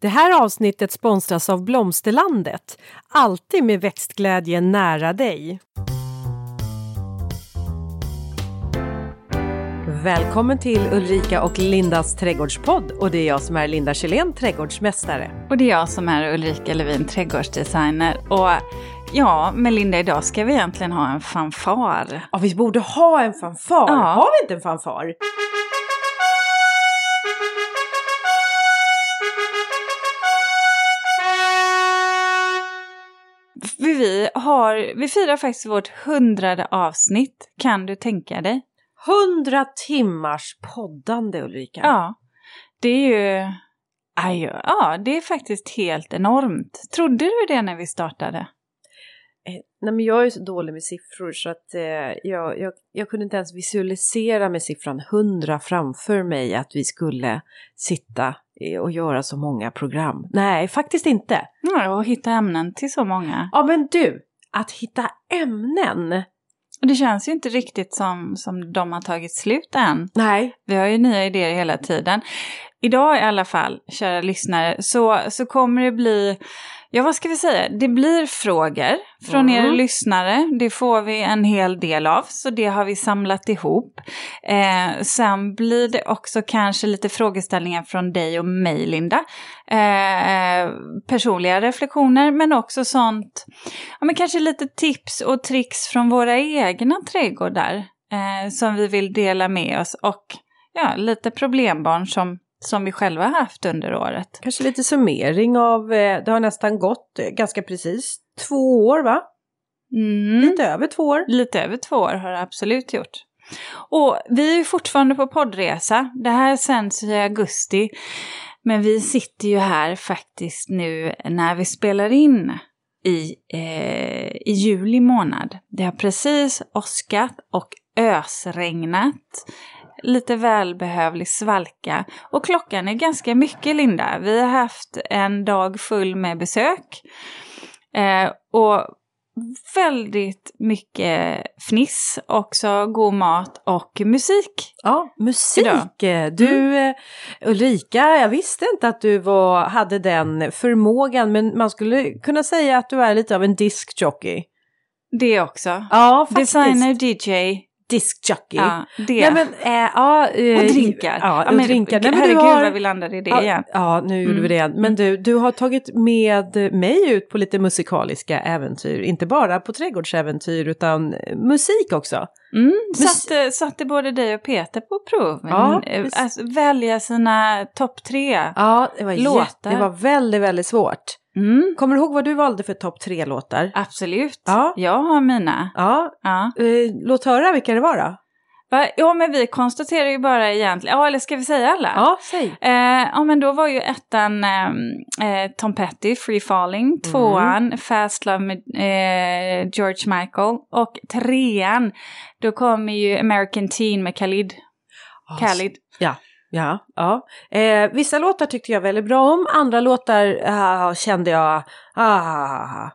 Det här avsnittet sponsras av Blomsterlandet. Alltid med växtglädje nära dig. Välkommen till Ulrika och Lindas trädgårdspodd och det är jag som är Linda Kjellén, trädgårdsmästare. Och det är jag som är Ulrika Levin, trädgårdsdesigner. Och ja, med Linda idag ska vi egentligen ha en fanfar. Ja, vi borde ha en fanfar. Ja. Har vi inte en fanfar? Vi, har, vi firar faktiskt vårt hundrade avsnitt, kan du tänka dig? Hundra timmars poddande Ulrika. Ja, det är ju... Aj, ja, det är faktiskt helt enormt. Trodde du det när vi startade? Eh, Nej, men jag är så dålig med siffror så att eh, jag, jag, jag kunde inte ens visualisera med siffran 100 framför mig att vi skulle sitta och göra så många program. Nej, faktiskt inte. Ja, och hitta ämnen till så många. Ja, men du, att hitta ämnen. Det känns ju inte riktigt som, som de har tagit slut än. Nej. Vi har ju nya idéer hela tiden. Idag i alla fall, kära lyssnare, så, så kommer det bli, ja vad ska vi säga, det blir frågor från Mm. er lyssnare. Det får vi en hel del av, så det har vi samlat ihop. Eh, sen blir det också kanske lite frågeställningar från dig och mig, Linda. Eh, personliga reflektioner, men också sånt, ja men kanske lite tips och tricks från våra egna trädgårdar eh, som vi vill dela med oss och ja, lite problembarn som, som vi själva har haft under året. Kanske lite summering av, eh, det har nästan gått eh, ganska precis två år va? Mm. Lite över två år. Lite över två år har det absolut gjort. Och vi är fortfarande på poddresa. Det här sänds i augusti. Men vi sitter ju här faktiskt nu när vi spelar in i, eh, i juli månad. Det har precis åskat och ösregnat. Lite välbehövlig svalka. Och klockan är ganska mycket, Linda. Vi har haft en dag full med besök. Eh, och väldigt mycket fniss, också god mat och musik. Ja, musik. Idag. Eh, Du, eh, Ulrika, jag visste inte att du var, hade den förmågan, men man skulle kunna säga att du är lite av en diskjockey. Det också. Ja, faktiskt. Designer, DJ, Diskjockey. ja, det. Nej, men, eh, ja, eh, och drinkar. Ja, och men, drinkar. Nej, men herregud har, vad vi landade i det ja, igen. Ja, nu gjorde Mm. vi det igen. Men du, du har tagit med mig ut på lite musikaliska äventyr. Inte bara på trädgårdsäventyr, utan eh, musik också. Mm, Mus- satte, satte både dig och Peter på prov. Ja, Mm, alltså, välja sina topp tre. Ja, det var, Låtar. jätte, det var väldigt, väldigt svårt. Mm, Kommer du ihåg vad du valde för topp tre-låtar? absolut. Ja. Jag har mina. Ja, Ja. eh, låt höra vilka det var då. Va? Ja, men vi konstaterar ju bara egentligen, ja eller ska vi säga alla? Ja, säg. Eh, ja men då var ju ettan ehm, eh, Tom Petty, Free Falling, tvåan Fast Love med eh, George Michael och trean då kommer ju American Teen med Khalid. Khalid. Ja, ja, ja. Eh, vissa låtar tyckte jag väldigt bra om, andra låtar ah, kände jag, ah.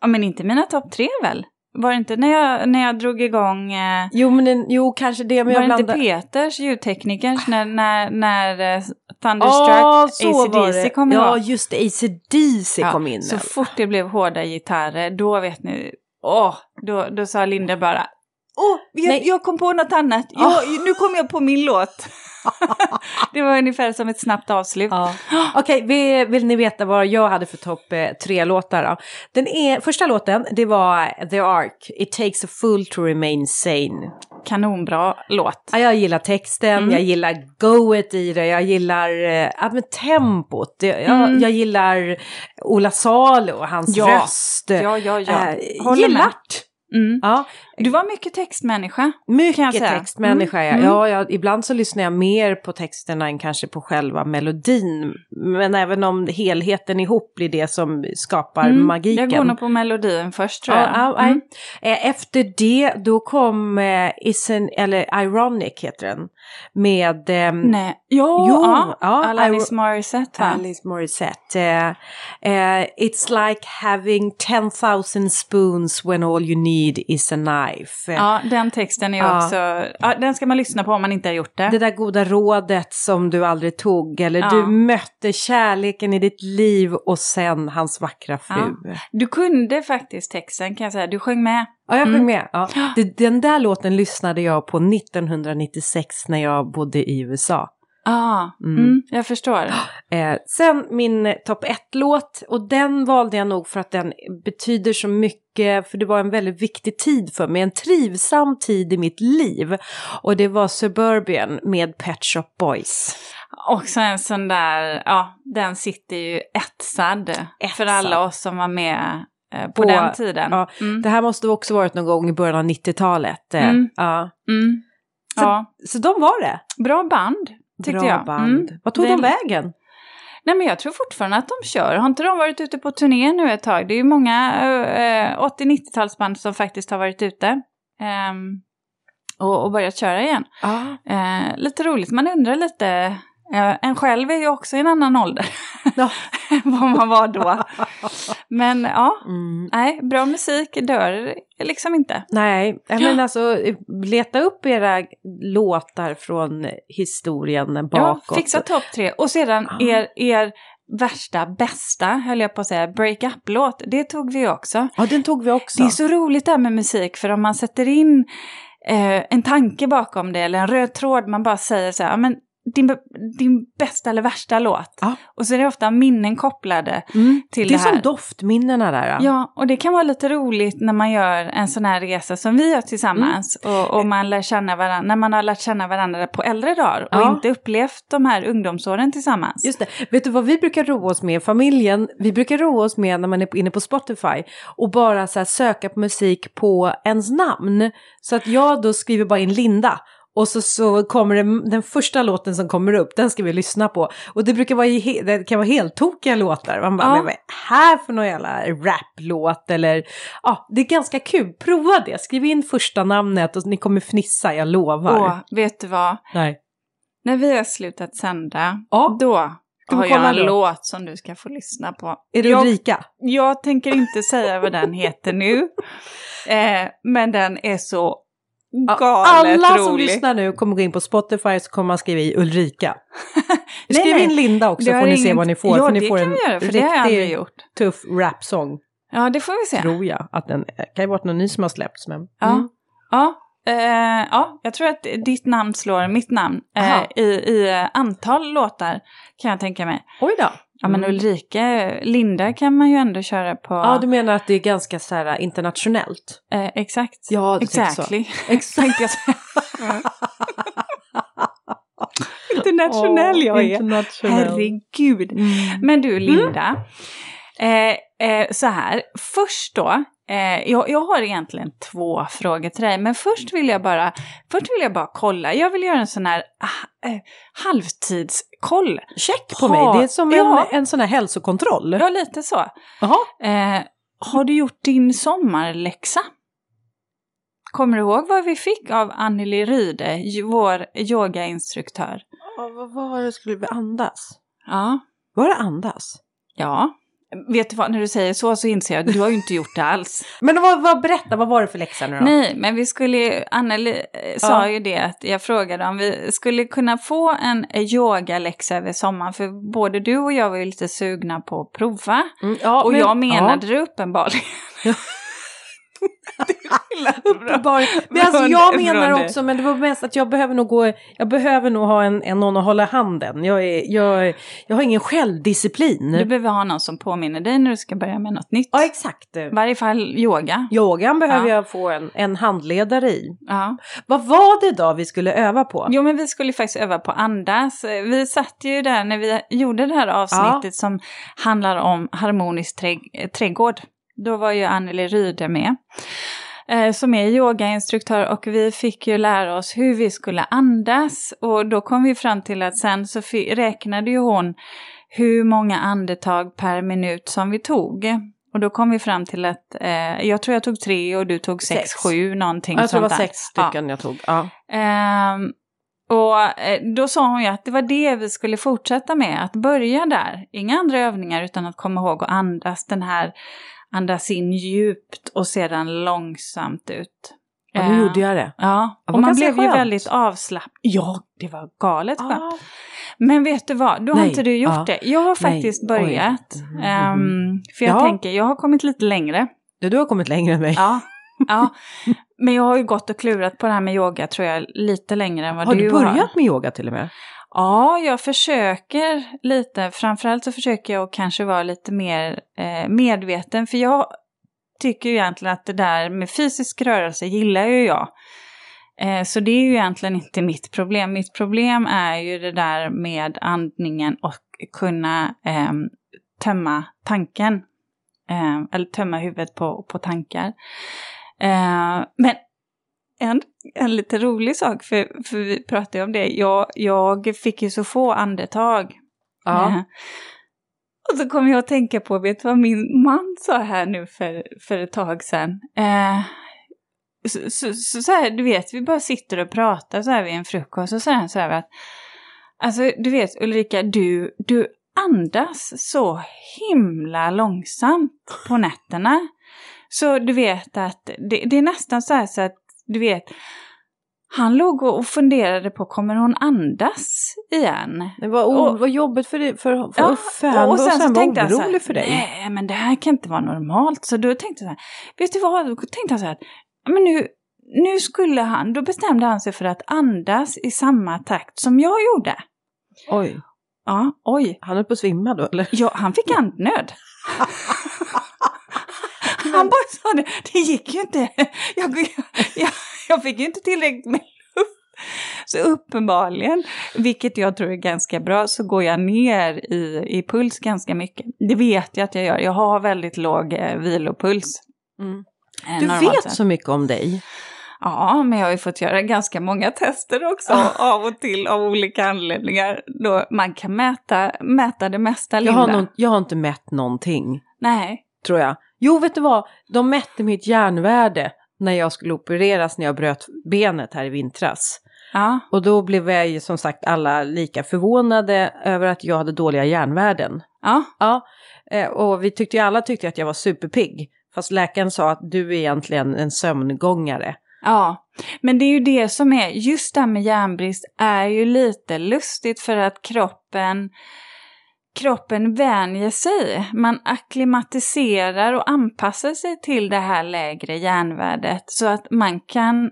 Ja men inte mina topp tre väl? Var det inte när jag, när jag drog igång, eh, Jo, men jo, kanske det, men var jag det inte blandar... Peters ljudteknikers när, när, när eh, Thunderstruck, Ja, var AC/DC kom Ja, igång? just det, AC/DC Ja, kom in. Så fort det blev hårda gitarrer, då vet ni, åh, då, då sa Linda bara Åh, jag, Nej. jag kom på något annat. Jag, Nu kom jag på min låt. det var ungefär som ett snabbt avslut. Ja. Okej, vi- vill ni veta vad jag hade för topp eh, tre låtar då? Den är, första låten, det var The Ark, It takes a fool to remain sane. Kanonbra låt. Ja, jag gillar texten, Mm. jag gillar goet i det, jag gillar eh, ja, men tempot, jag, Mm. jag gillar Ola Salo och hans Ja. röst. Ja, ja, ja. Eh, Håller med. gillat! Mm. Ja, Du var mycket textmänniska. Mycket textmänniska. Mm, Ja. Ja, jag, ibland så lyssnar jag mer på texterna än kanske på själva melodin. Men även om helheten ihop blir det som skapar Mm. magiken. Jag går nog på melodin först tror jag. Ja, ja. Mm. Eh, Efter det, då kom eh, Isen, eller Ironic heter den. Med ehm, Nej. Jo, Jo, ja. ja, Alanis Morissette. Alice Morissette. Eh, eh, it's like having 10,000 spoons when all you need is a knife. Eh, Ja, den texten är Ja. också... Ja, den ska man lyssna på om man inte har gjort det. Det där goda rådet som du aldrig tog, eller Ja. du mötte kärleken i ditt liv och sen hans vackra fru. Du kunde faktiskt texten kan jag säga. Du sjöng med. Jag sjöng Mm. med. Ja. Den där låten lyssnade jag på 1996 när jag bodde i USA. Ja, Mm. mm. jag förstår. Eh, sen min topp ett-låt, och den valde jag nog för att den betyder så mycket, för det var en väldigt viktig tid för mig, en trivsam tid i mitt liv. Och det var Suburban med Pet Shop Boys. Också en sån där, ja, den sitter ju etsad, för Etsad. alla oss som var med på, På- den tiden. ja, Mm. Det här måste också varit någon gång i början av 90-talet. Eh, Mm. ja. Mm. Så- Ja, Så de var det. bra band tyckte Bra jag. band. Mm. Vad tog Det- de vägen? Nej men jag tror fortfarande att de kör. Har inte de varit ute på turné nu ett tag? Det är ju många eh, 80-90-talsband som faktiskt har varit ute. ehm, och, och börjat köra igen. Ja. Eh, lite roligt, man undrar lite. Eh, en själv är ju också i en annan ålder Ja. vad man var då. Men ja, Mm. nej, bra musik dör liksom inte. Nej, Ja. menar alltså leta upp era låtar från historien Ja, bakåt. fixa topp tre. Och sedan Ja. er, er värsta, bästa, höll jag på att säga, break-up-låt, det tog vi också. Ja, den tog vi också. Det är så roligt det här med musik, för om man sätter in eh, en tanke bakom det, eller en röd tråd, man bara säger så här, "Ja, men din, din bästa eller värsta låt. Ja. Och så är det ofta minnen kopplade Mm. till det är det här. som doftminnena där. Ja. Ja, och det kan vara lite roligt när man gör en sån här resa som vi gör tillsammans. Mm. Och, och man lär känna varandra, när man har lärt känna varandra på äldre dagar och Ja. inte upplevt de här ungdomsåren tillsammans. Just det. Vet du vad vi brukar roa oss med familjen? Vi brukar roa oss med när man är inne på Spotify och bara så här söka på musik på ens namn. Så att jag då skriver bara in Linda. Och så, så kommer det, den första låten som kommer upp, den ska vi lyssna på. Och det brukar vara, i det kan vara helt tokiga låtar. Man bara, Ja. men vad är här för någon jävla raplåt? Eller, ja, det är ganska kul. Prova det. Skriv in första namnet och ni kommer fnissa, jag lovar. Och vet du vad? Nej. När vi har slutat sända, Ja. då Ska har jag en då? låt som du ska få lyssna på. Är det jag, Ulrika? jag tänker inte säga vad den heter nu. Eh, men den är så galet Alla som rolig. lyssnar nu kommer gå in på Spotify så kommer man skriva i Ulrika. Skriv nej. in Linda också Det får ni se ingen- vad ni får. Ja, för ni det får en göra, för det har jag aldrig riktig gjort. tuff rapsång. Ja, det får vi se. Tror jag. Att den kan ju varit någon ny som har släppts. Men... Ja. Mm. Ja, eh, ja, jag tror att ditt namn slår mitt namn eh, i, i eh, antal låtar kan jag tänka mig. Oj då. Ja, men Mm. Ulrika, Linda kan man ju ändå köra på. Ja, du menar att det är ganska så här internationellt? eh, exakt. Ja, tänker så. Exactly. Exakt. Jag säga. Internationell jag är. Internationell. Herregud. Mm. Men du Linda, eh, eh, så här, först då, eh, jag, jag har egentligen två frågor till dig, men först vill jag bara, först vill jag bara kolla, jag vill göra en sån här ah, eh, halvtidskoll. Check på Ha, mig, det är som ja. en, en sån här hälsokontroll. Ja, lite så. Eh, har du gjort din sommarläxa? Kommer du ihåg vad vi fick av Anneli Ryde, vår yogainstruktör? Ja, vad var det skulle vi andas? Ja. Var det andas? Ja. Vet du vad, när du säger så så inser jag att du har ju inte gjort det alls. Men vad, vad, berätta, vad var det för läxa nu då? Nej, men vi skulle Anneli eh, sa Ja. ju det att jag frågade om vi skulle kunna få en eh, yogaläxa över sommaren, för både du och jag var ju lite sugna på att prova. Mm, ja, och men- jag menade det uppenbarligen. Uppenbarligen. Men alltså, jag menar också, men det var mest att jag behöver nog gå, jag behöver nog ha en, en någon att hålla handen. Jag, är, jag, jag har ingen självdisciplin. Du behöver ha någon som påminner dig när du ska börja med något nytt. Ja, exakt. I varje fall yoga. Yogan behöver Ja. jag få en, en handledare i. Ja. Vad var det då vi skulle öva på? Jo, men vi skulle faktiskt öva på andas. Vi satt ju där när vi gjorde det här avsnittet som handlar om harmonisk trädg- trädgård. Då var ju Anneli Ryde med. eh, Som är yogainstruktör och vi fick ju lära oss hur vi skulle andas. Och då kom vi fram till att sen så räknade ju hon hur många andetag per minut som vi tog. Och då kom vi fram till att eh, jag tror jag tog tre och du tog sex, Sex. sju någonting jag tror det var sånt sex stycken jag tog. Ja. Ehm, Och eh, då sa hon ju att det var det vi skulle fortsätta med, att börja där. Inga andra övningar utan att komma ihåg att andas den här, andas in djupt och sedan långsamt ut. Ja, nu Eh, gjorde jag det. Ja, var och man blev ju skönt. väldigt avslappnad. Ja, det var galet skönt. Ah. Men vet du vad, då har Nej, inte du gjort ja. det. Jag har Nej, faktiskt oj. börjat. Mhm, Ehm, för jag Ja. tänker, jag har kommit lite längre. Ja, Du har kommit längre än mig. Ja, ja. Men jag har ju gått och klurat på det här med yoga tror jag lite längre än vad har du du börjat med yoga till och med? Ja, jag försöker lite. Framförallt så försöker jag att kanske vara lite mer eh, medveten. För jag tycker ju egentligen att det där med fysisk rörelse gillar ju jag. Eh, så det är ju egentligen inte mitt problem. Mitt problem är ju det där med andningen och kunna eh, tömma tanken. Eh, eller tömma huvudet på, på tankar. Eh, men en, en lite rolig sak, för, för vi pratade om det. Jag, jag fick ju så få andetag. Ja. Eh, Och så kom jag att tänka på, vet du vad min man sa här nu för, för ett tag sedan? Eh, så, så, så, så här, du vet, vi bara sitter och pratar så här vid en frukost och så säger han så här att Alltså, du vet Ulrika, du, du andas så himla långsamt på nätterna. Så du vet att det, det är nästan så här så att, du vet, han låg och funderade på, kommer hon andas igen? Det var, Och- vad jobbigt för, för, för Ja, Uffe. Han och var sen så sen tänkte jag så orolig här, för dig. nej men det här kan inte vara normalt. Så då tänkte jag så här, vet du vad, då tänkte jag så här, men nu, nu skulle han, då bestämde han sig för att andas i samma takt som jag gjorde. Oj, Ja, oj. han höll på att svimma då eller? Ja, han fick andnöd. han bara sa det, det gick ju inte. Jag, jag, jag fick ju inte tillräckligt med luft. Så uppenbarligen, vilket jag tror är ganska bra, så går jag ner i, i puls ganska mycket. Det vet jag att jag gör. Jag har väldigt låg eh, vilopuls. Mm. eh, Du vet så mycket om dig. Ja, men jag har ju fått göra ganska många tester också av och till av olika anledningar. Då man kan mäta, mäta det mesta Jag lilla. har, nå- jag har inte mätt någonting, Nej. tror jag. Jo, vet du vad? De mätte mitt järnvärde när jag skulle opereras när jag bröt benet här i vintras. Ja. Och då blev jag ju som sagt alla lika förvånade över att jag hade dåliga järnvärden. Ja. Ja, eh, och vi tyckte ju alla tyckte att jag var superpigg. Fast läkaren sa att du är egentligen en sömngångare. Ja, men det är ju det som är, just det här med järnbrist är ju lite lustigt för att kroppen, kroppen vänjer sig. Man akklimatiserar och anpassar sig till det här lägre järnvärdet så att man kan,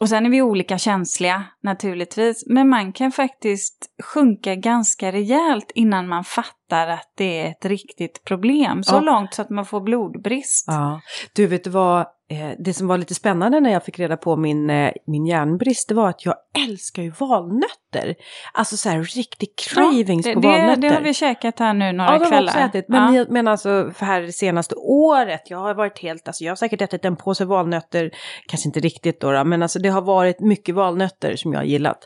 och sen är vi olika känsliga naturligtvis, men man kan faktiskt sjunka ganska rejält innan man fattar att det är ett riktigt problem. Så Ja. långt så att man får blodbrist. Ja. Du, vet vad? Eh, det som var lite spännande när jag fick reda på min, eh, min järnbrist, det var att jag älskar ju valnötter. Alltså så här riktig cravings det, på det, valnötter. det har vi käkat här nu några Ja, de har kvällar. också ätit. Men, ja. men alltså för här det senaste året, jag har varit helt, alltså jag har säkert ätit en påse valnötter, kanske inte riktigt då, då men alltså det har varit mycket valnötter som jag har gillat.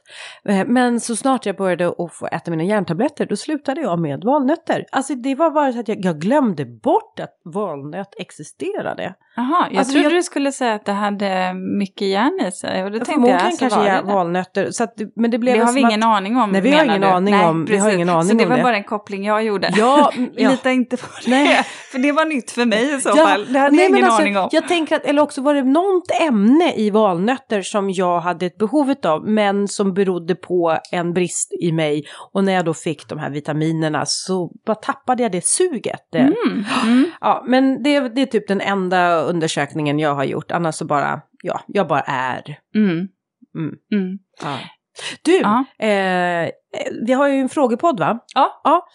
Eh, Men så snart jag började att få äta mina järntabletter, då slutade jag med valnötter. Alltså det var bara så att jag, jag glömde bort att valnöt existerade. Jaha, jag Alltså, trodde jag- du skulle säga att det hade mycket järn i sig. Och då tänkte jag, alltså, kanske var det valnötter, så att, men det blev Det har vi ingen att, aning om Nej, vi har ingen du? aning Nej, om- vi har precis. ingen aning Så det var det. bara en koppling jag gjorde. Ja, mm, ja. Lita inte på det. Nej. För det var nytt för mig i så Ja, fall. Det hade nej, jag ingen alltså, aning om. Jag tänker att, eller också var det något ämne i valnötter som jag hade ett behov av, men som berodde på en brist i mig. Och när jag då fick de här vitaminerna så bara tappade jag det suget. Det- Mm, mm. Ja, men det, det är typ den enda undersökningen jag har gjort, annars så bara, ja, jag bara är. Mm. Mm. Mm. Ja. Du, Ja. eh, vi har ju en frågepodd va? Ja. ja.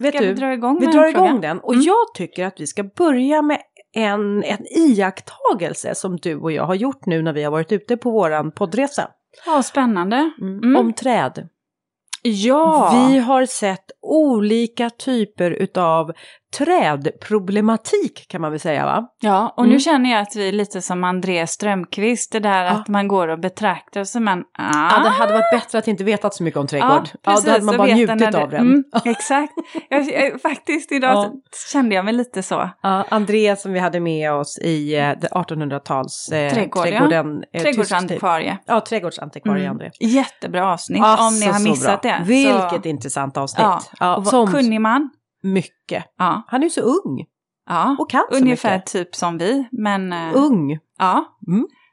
Vet Ska du? vi dra igång Vi drar en igång fråga? den och Mm. jag tycker att vi ska börja med en, en iakttagelse som du och jag har gjort nu när vi har varit ute på våran poddresa. Ja, spännande. Mm. Om träd. Ja. Vi har sett olika typer utav trädproblematik kan man väl säga va? Ja, och Mm. nu känner jag att vi är lite som Andreas Strömqvist, det där Ja. att man går och betraktar sig men... Ah, Ja, det hade varit bättre att inte vetat så mycket om trädgård. Ja, precis, då hade man så bara njutit det- av den. Mm, exakt. Jag, jag, faktiskt idag Ja. så kände jag mig lite så. Ja, Andreas som vi hade med oss i eh, det 1800-tals eh, Trädgård, ja. trädgården. eh, tysk- Trädgårdsantikvarie. Ja, trädgårdsantikvarie André. Jättebra avsnitt Ja, om ni så, har så missat det. Vilket så, intressant avsnitt. ja, Ja, och vad kunnig man. Mycket. Ja, Han är ju så ung ja. och kan så ungefär mycket. typ som vi. Men eh, Ung, ja,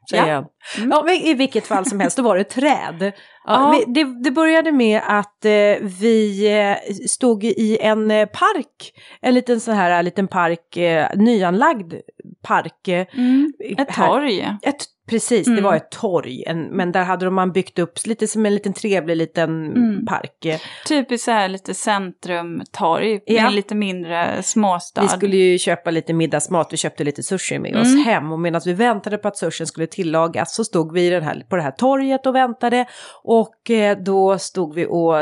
säger Ja. han. Mm. Ja, I vilket fall som helst, då var det träd. Ja, det, det började med att eh, vi eh, stod i en eh, park, en liten sån här liten park, eh, nyanlagd park. eh, mm, ett torg. Ett, precis, det Mm. var ett torg, en, men där hade man byggt upp lite som en liten trevlig liten Mm. park. Typiskt så här lite centrumtorg Ja. med lite mindre småstad. Vi skulle ju köpa lite middagsmat, vi köpte lite sushi med Mm. oss hem och medan vi väntade på att sushin skulle tillagas så stod vi den här, på det här torget och väntade och eh, då stod vi och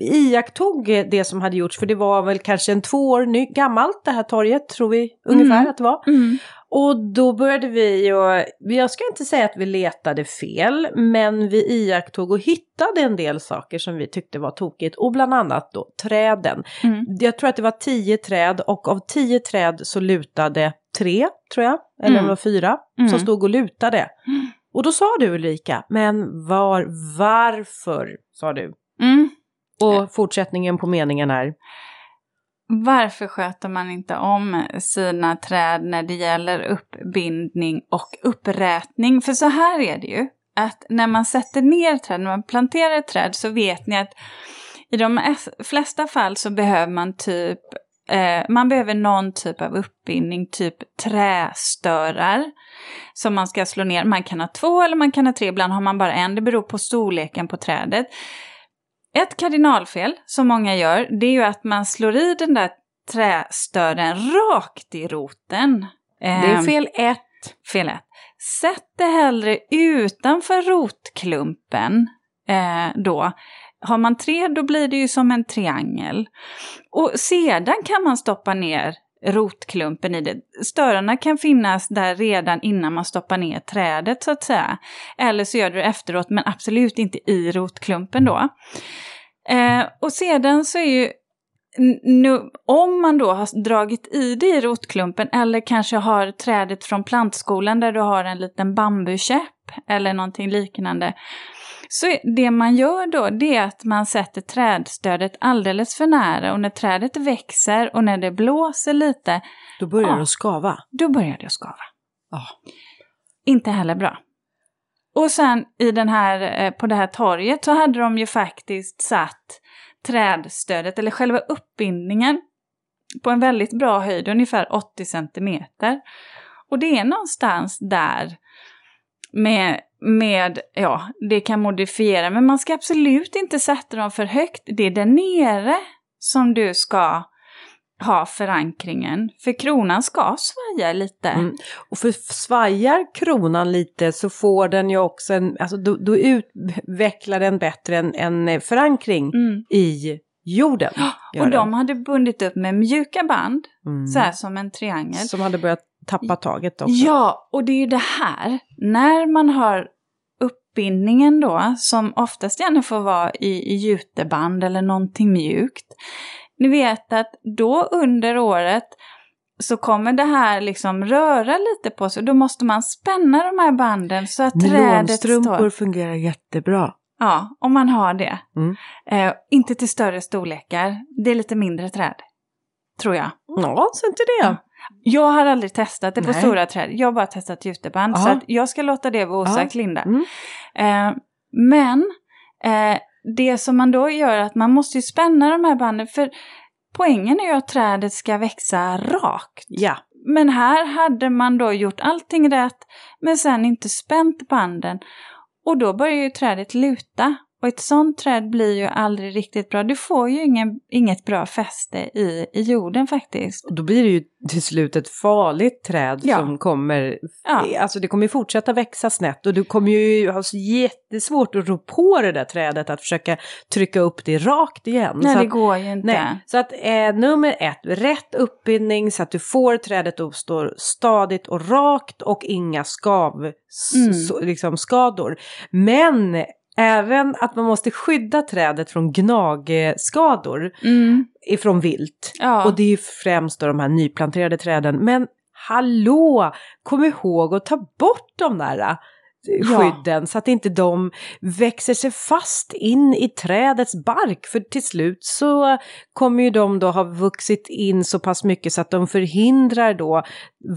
iakttog eh, det som hade gjorts för det var väl kanske en två år ny, gammalt det här torget tror vi ungefär Mm. att det var. Mm. Och då började vi och jag ska inte säga att vi letade fel, men vi iakttog och hittade en del saker som vi tyckte var tokigt och bland annat då träden. Mm. Jag tror att det var tio träd och av tio träd så lutade tre, tror jag, eller Mm. det var fyra, Mm. som stod och lutade. Och då sa du Ulrika, men var, varför, sa du. Mm. Och fortsättningen på meningen är, Varför sköter man inte om sina träd när det gäller uppbindning och upprätning? För så här är det ju, att när man sätter ner träd, när man planterar ett träd så vet ni att i de es- flesta fall så behöver man typ eh, man behöver någon typ av uppbindning, typ trästörar som man ska slå ner. Man kan ha två eller man kan ha tre, ibland har man bara en, det beror på storleken på trädet. Ett kardinalfel som många gör, det är ju att man slår i den där trästören rakt i roten. det är Ehm, fel ett. Fel ett. Sätt det hellre utanför rotklumpen eh, då. Har man tre då blir det ju som en triangel. Och sedan kan man stoppa ner rotklumpen i det. Störarna kan finnas där redan innan man stoppar ner trädet så att säga. Eller så gör du det efteråt men absolut inte i rotklumpen då. Eh, och sedan så är ju nu, om man då har dragit i det i rotklumpen eller kanske har trädet från plantskolan där du har en liten bambukäpp eller någonting liknande. Så det man gör då det är att man sätter trädstödet alldeles för nära och när trädet växer och när det blåser lite, Då börjar Ja. det skava. då börjar det skava. Ja. Inte heller bra. Och sen i den här, eh, på det här torget så hade de ju faktiskt satt trädstödet, eller själva uppbindningen, på en väldigt bra höjd, ungefär 80 centimeter. Och det är någonstans där med, med, ja, det kan modifiera, men man ska absolut inte sätta dem för högt. Det är där nere som du ska ha förankringen, för kronan ska svaja lite. Mm. Och för svajar kronan lite så får den ju också en, alltså då, då utvecklar den bättre en, en förankring Mm. i jorden. gör Och den. de hade bundit upp med mjuka band, Mm. så här som en triangel. Som hade börjat tappa taget också. Ja, och det är ju det här, när man har uppbindningen då, som oftast gärna får vara i, i juteband eller någonting mjukt. Ni vet att då under året så kommer det här liksom röra lite på sig. Då måste man spänna de här banden så att trädet Nylonstrumpor står. fungerar jättebra. Ja, om man har det. Mm. Eh, inte till större storlekar. Det är lite mindre träd. Tror jag. Ja, så inte det. Ja. Jag har aldrig testat det på Nej. stora träd. Jag har bara testat juteband. Så Aha. att jag ska låta det vara osagt, Linda. Mm. Eh, men eh, det som man då gör är att man måste ju spänna de här banden. För poängen är ju att trädet ska växa rakt. Ja, Men här hade man då gjort allting rätt men sen inte spänt banden. Och då börjar ju trädet luta. Och ett sånt träd blir ju aldrig riktigt bra. Du får ju ingen, inget bra fäste i, i jorden faktiskt. Och då blir det ju till slut ett farligt träd Ja. som kommer, Ja. alltså det kommer ju fortsätta växa snett och du kommer ju ha så jättesvårt att rå på det där trädet att försöka trycka upp det rakt igen. Nej, så det att, går ju inte. nej. Så att eh, nummer ett, rätt uppbindning så att du får trädet att stå stadigt och rakt och inga skav, Mm. så, liksom skador. Men även att man måste skydda trädet från gnagskador Mm. ifrån vilt. Ja. Och det är ju främst då de här nyplanterade träden. Men hallå, kom ihåg att ta bort de där eh, Ja. skydden så att inte de växer sig fast in i trädets bark. För till slut så kommer ju de då ha vuxit in så pass mycket så att de förhindrar då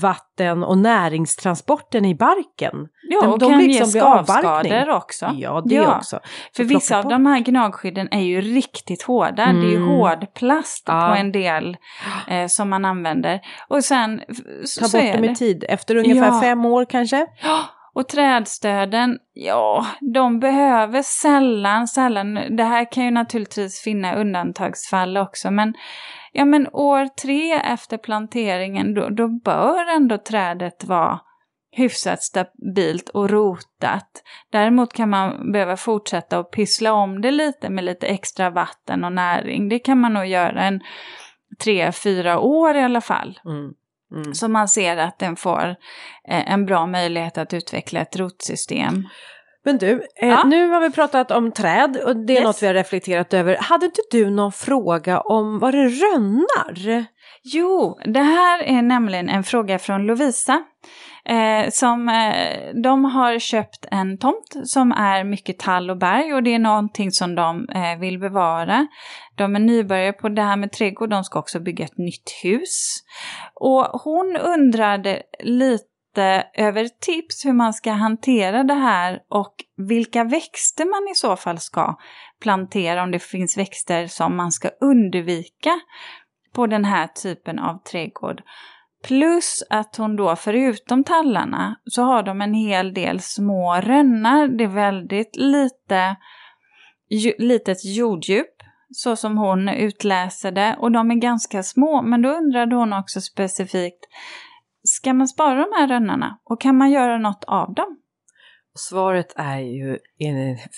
vatten och näringstransporten i barken. Ja, De- och de kan liksom ge skavskador också. Ja, det Ja. också. För vissa plocka av de här gnagskydden är ju riktigt hårda. Det är ju Mm. hårdplast Ja. på en del eh, som man använder. Och sen Ta bort dem i tid, efter ungefär fem år kanske. Och trädstöden, ja, de behöver sällan, sällan, det här kan ju naturligtvis finna undantagsfall också, men ja men år tre efter planteringen, då, då bör ändå trädet vara hyfsat stabilt och rotat. Däremot kan man behöva fortsätta och pyssla om det lite med lite extra vatten och näring. Det kan man nog göra en tre, fyra år i alla fall. Mm. Mm. Så man ser att den får eh, en bra möjlighet att utveckla ett rotsystem. Men du, eh, Ja. nu har vi pratat om träd och det är Yes. något vi har reflekterat över. Hade inte du någon fråga om vad det rönnar? Jo, det här är nämligen en fråga från Lovisa. Eh, som, eh, de har köpt en tomt som är mycket tall och berg och det är någonting som de eh, vill bevara. De är nybörjare på det här med trädgård, de ska också bygga ett nytt hus. Och hon undrade lite över tips hur man ska hantera det här och vilka växter man i så fall ska plantera om det finns växter som man ska undvika på den här typen av trädgård. Plus att hon då förutom tallarna så har de en hel del små rönnar. Det är väldigt lite, ju, litet jorddjup så som hon utläser det. Och de är ganska små men då undrade hon också specifikt Ska man spara de här rönnarna och kan man göra något av dem? Svaret är ju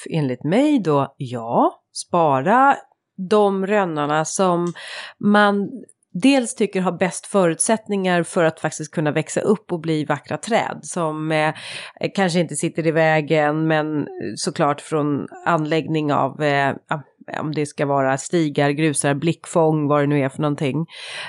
enligt mig då ja, spara de rönnarna som man dels tycker har bäst förutsättningar för att faktiskt kunna växa upp och bli vackra träd som eh, kanske inte sitter i vägen men eh, såklart från anläggning av eh, om det ska vara stigar, grusar, blickfång, vad det nu är för någonting.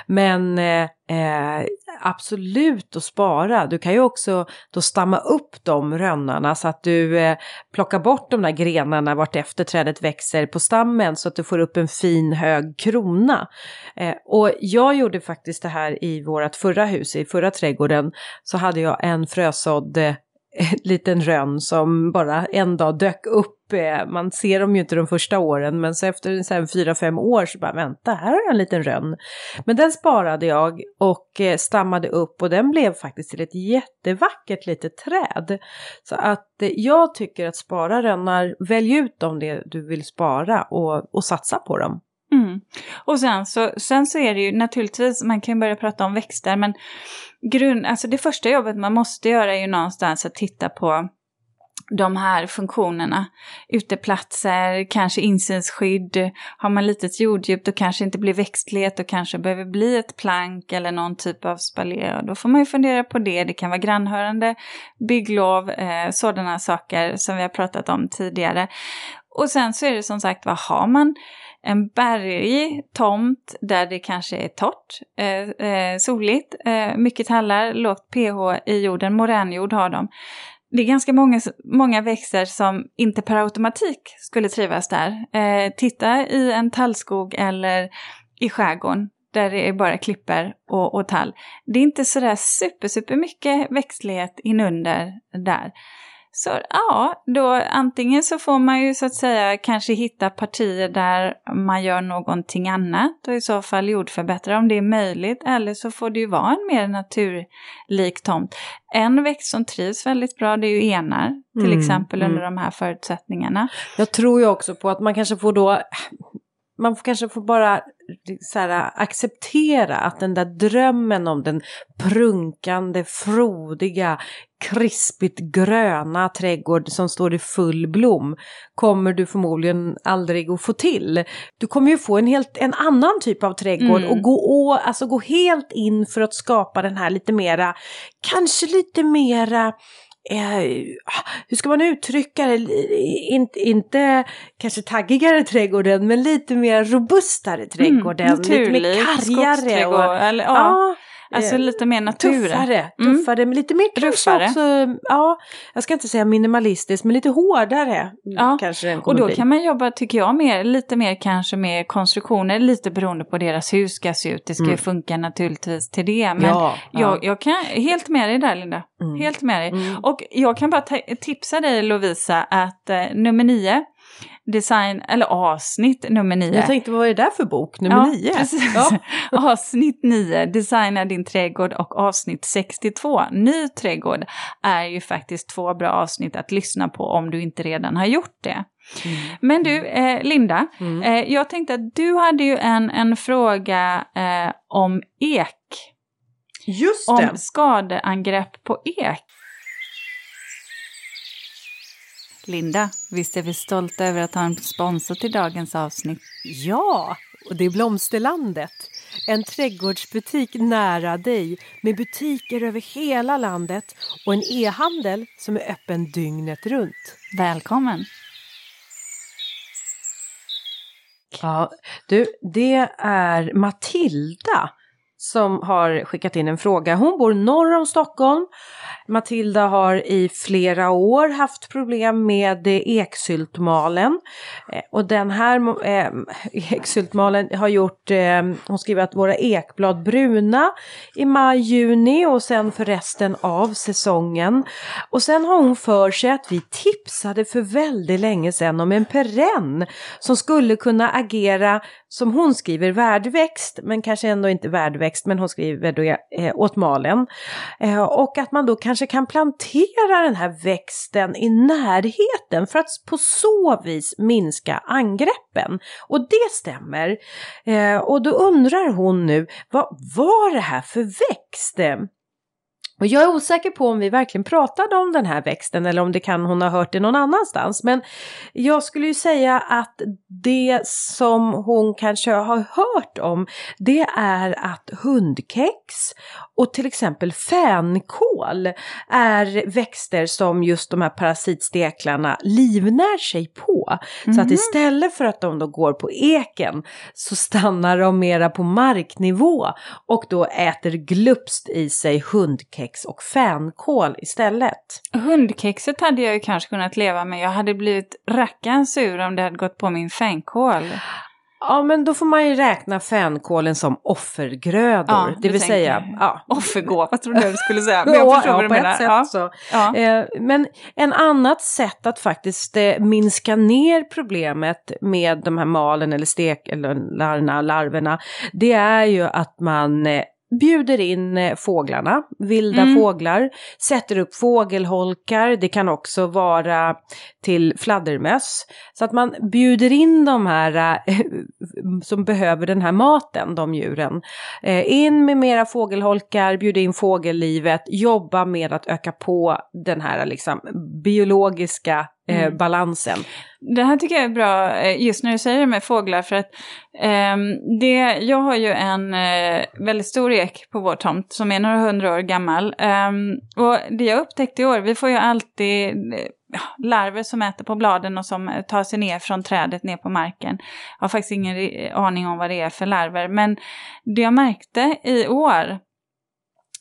Men eh, eh, absolut att spara. Du kan ju också då stamma upp de rönnarna så att du eh, plockar bort de där grenarna vart efter trädet växer på stammen så att du får upp en fin hög krona. Eh, och jag gjorde faktiskt det här i vårt förra hus, i förra trädgården, så hade jag en frösådd eh, Eh, liten rönn som bara en dag dök upp. Eh, man ser dem ju inte de första åren men så efter så här fyra, fem år så bara vänta, här har jag en liten rönn. Men den sparade jag och eh, stammade upp och den blev faktiskt till ett jättevackert litet träd. Så att jag tycker att spara rönnar, välj ut dem det du vill spara och, och satsa på dem. Mm. Och sen så, sen så är det ju naturligtvis, man kan ju börja prata om växter, men grund, alltså det första jobbet man måste göra är ju någonstans att titta på de här funktionerna. Uteplatser, kanske insynsskydd. Har man litet jorddjup då kanske inte blir växtlighet och kanske behöver bli ett plank eller någon typ av spaljé. Då får man ju fundera på det. Det kan vara grannhörande, bygglov, eh, sådana saker som vi har pratat om tidigare. Och sen så är det som sagt, vad har man? En bergig tomt där det kanske är torrt, eh, eh, soligt, eh, mycket tallar, lågt pH i jorden, moränjord har de. Det är ganska många, många växter som inte per automatik skulle trivas där. Eh, titta i en tallskog eller i skärgården där det är bara klipper och, och tall. Det är inte sådär super, super mycket växtlighet inunder där. Så ja, då antingen så får man ju så att säga kanske hitta partier där man gör någonting annat och i så fall jordförbättra om det är möjligt. Eller så får det ju vara en mer naturlik tomt. En växt som trivs väldigt bra det är ju enar till Mm, exempel under mm. de här förutsättningarna. Jag tror ju också på att man kanske får då, man kanske får bara så här, acceptera att den där drömmen om den prunkande, frodiga, krispigt gröna trädgård som står i full blom kommer du förmodligen aldrig att få till. Du kommer ju få en helt en annan typ av trädgård Mm. och gå, å, alltså gå helt in för att skapa den här lite mera, kanske lite mera Eh, hur ska man uttrycka det? Inte, inte kanske taggigare trädgården men lite mer robustare trädgården. lite mer kargare. Och, eller, ja, ja, alltså eh, lite mer natur. Tuffare, Mm. tuffare, men lite mer Ruffare. också, ja, jag ska inte säga minimalistiskt, men lite hårdare Ja, kanske den Och då bli. kan man jobba, tycker jag, mer, lite mer kanske med konstruktioner, lite beroende på deras hur ska se ut. Det ska ju Mm. funka naturligtvis till det. Men ja, jag, jag kan, helt med dig där Linda. Mm. Helt med dig. Mm. Och jag kan bara tipsa dig Lovisa att eh, nummer nio, design, eller avsnitt nummer nio. Jag tänkte, vad är det där för bok? Nummer Ja, nio? precis. Ja. avsnitt 9, Designa din trädgård och avsnitt 62, Ny trädgård, är ju faktiskt två bra avsnitt att lyssna på om du inte redan har gjort det. Men du, eh, Linda, Mm. eh, jag tänkte att du hade ju en, en fråga eh, om ek. Just Om det. skadeangrepp på ek. Linda, visst är vi stolta över att ha en sponsor till dagens avsnitt? Ja, och det är Blomsterlandet. En trädgårdsbutik nära dig med butiker över hela landet och en e-handel som är öppen dygnet runt. Välkommen! Ja, du, det är Matilda som har skickat in en fråga. Hon bor norr om Stockholm. Matilda har i flera år haft problem med eksyltmalen. Eh, och den här eh, eksyltmalen har gjort, eh, hon skriver att våra ekblad bruna i maj, juni och sen för resten av säsongen. Och sen har hon för sig att vi tipsade för väldigt länge sedan om en perenn som skulle kunna agera som hon skriver värdväxt men kanske ändå inte värdväxt men hon skriver då eh, åt malen. Eh, och att man då kanske kan plantera den här växten i närheten för att på så vis minska angreppen. Och det stämmer. Eh, och då undrar hon nu, vad var det här för växt? Och jag är osäker på om vi verkligen pratade om den här växten eller om det kan hon ha hört det någon annanstans. Men jag skulle ju säga att det som hon kanske har hört om det är att hundkex och till exempel fänkål är växter som just de här parasitsteklarna livnär sig på. Så att istället för att de då går på eken så stannar de mera på marknivå och då äter glupst i sig hundkex och fänkål istället. Hundkexet hade jag ju kanske kunnat leva med. Jag hade blivit rackarns sur om det hade gått på min fänkål. Ja men då får man ju räkna fänkålen som offergrödor. Ja, det vill säga, ja. Offergåva trodde jag du skulle säga. Men jag Ja, förstår ja, vad du menar. ja. så. Ja. Eh, men en annat sätt att faktiskt eh, minska ner problemet med de här malen eller stek eller larna, larverna, det är ju att man eh, bjuder in eh, fåglarna, vilda Mm. fåglar, sätter upp fågelholkar, det kan också vara till fladdermöss. Så att man bjuder in de här eh, som behöver den här maten, de djuren. Eh, in med mera fågelholkar, bjuda in fågellivet, jobba med att öka på den här liksom, biologiska eh, Mm. balansen. Det här tycker jag är bra, eh, just när du säger det med fåglar, för att ehm, det, jag har ju en eh, väldigt stor ek på vår tomt som är några hundra år gammal. Ehm, och det jag upptäckte i år, vi får ju alltid eh, larver som äter på bladen och som eh, tar sig ner från trädet ner på marken. Jag har faktiskt ingen aning om vad det är för larver, men det jag märkte i år,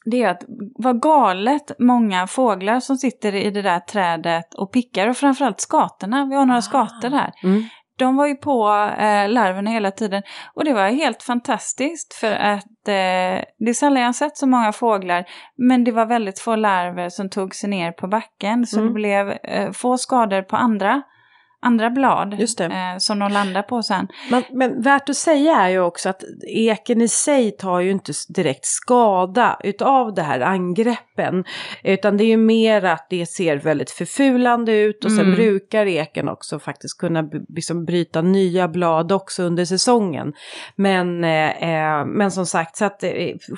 det är att vad galet många fåglar som sitter i det där trädet och pickar och framförallt skatorna, vi har några skator här. Mm. de var ju på eh, larverna hela tiden. Och det var helt fantastiskt för att eh, det är sällan jag sett så många fåglar. Men det var väldigt få larver som tog sig ner på backen. Så Mm. det blev eh, få skador på andra, andra blad. Eh, som de landade på sen. Men, men värt att säga är ju också att eken i sig tar ju inte direkt skada utav det här angreppen. Utan det är ju mer att det ser väldigt förfulande ut och sen Mm. brukar eken också faktiskt kunna liksom bryta nya blad också under säsongen. Men, eh, eh, men som sagt, så att eh,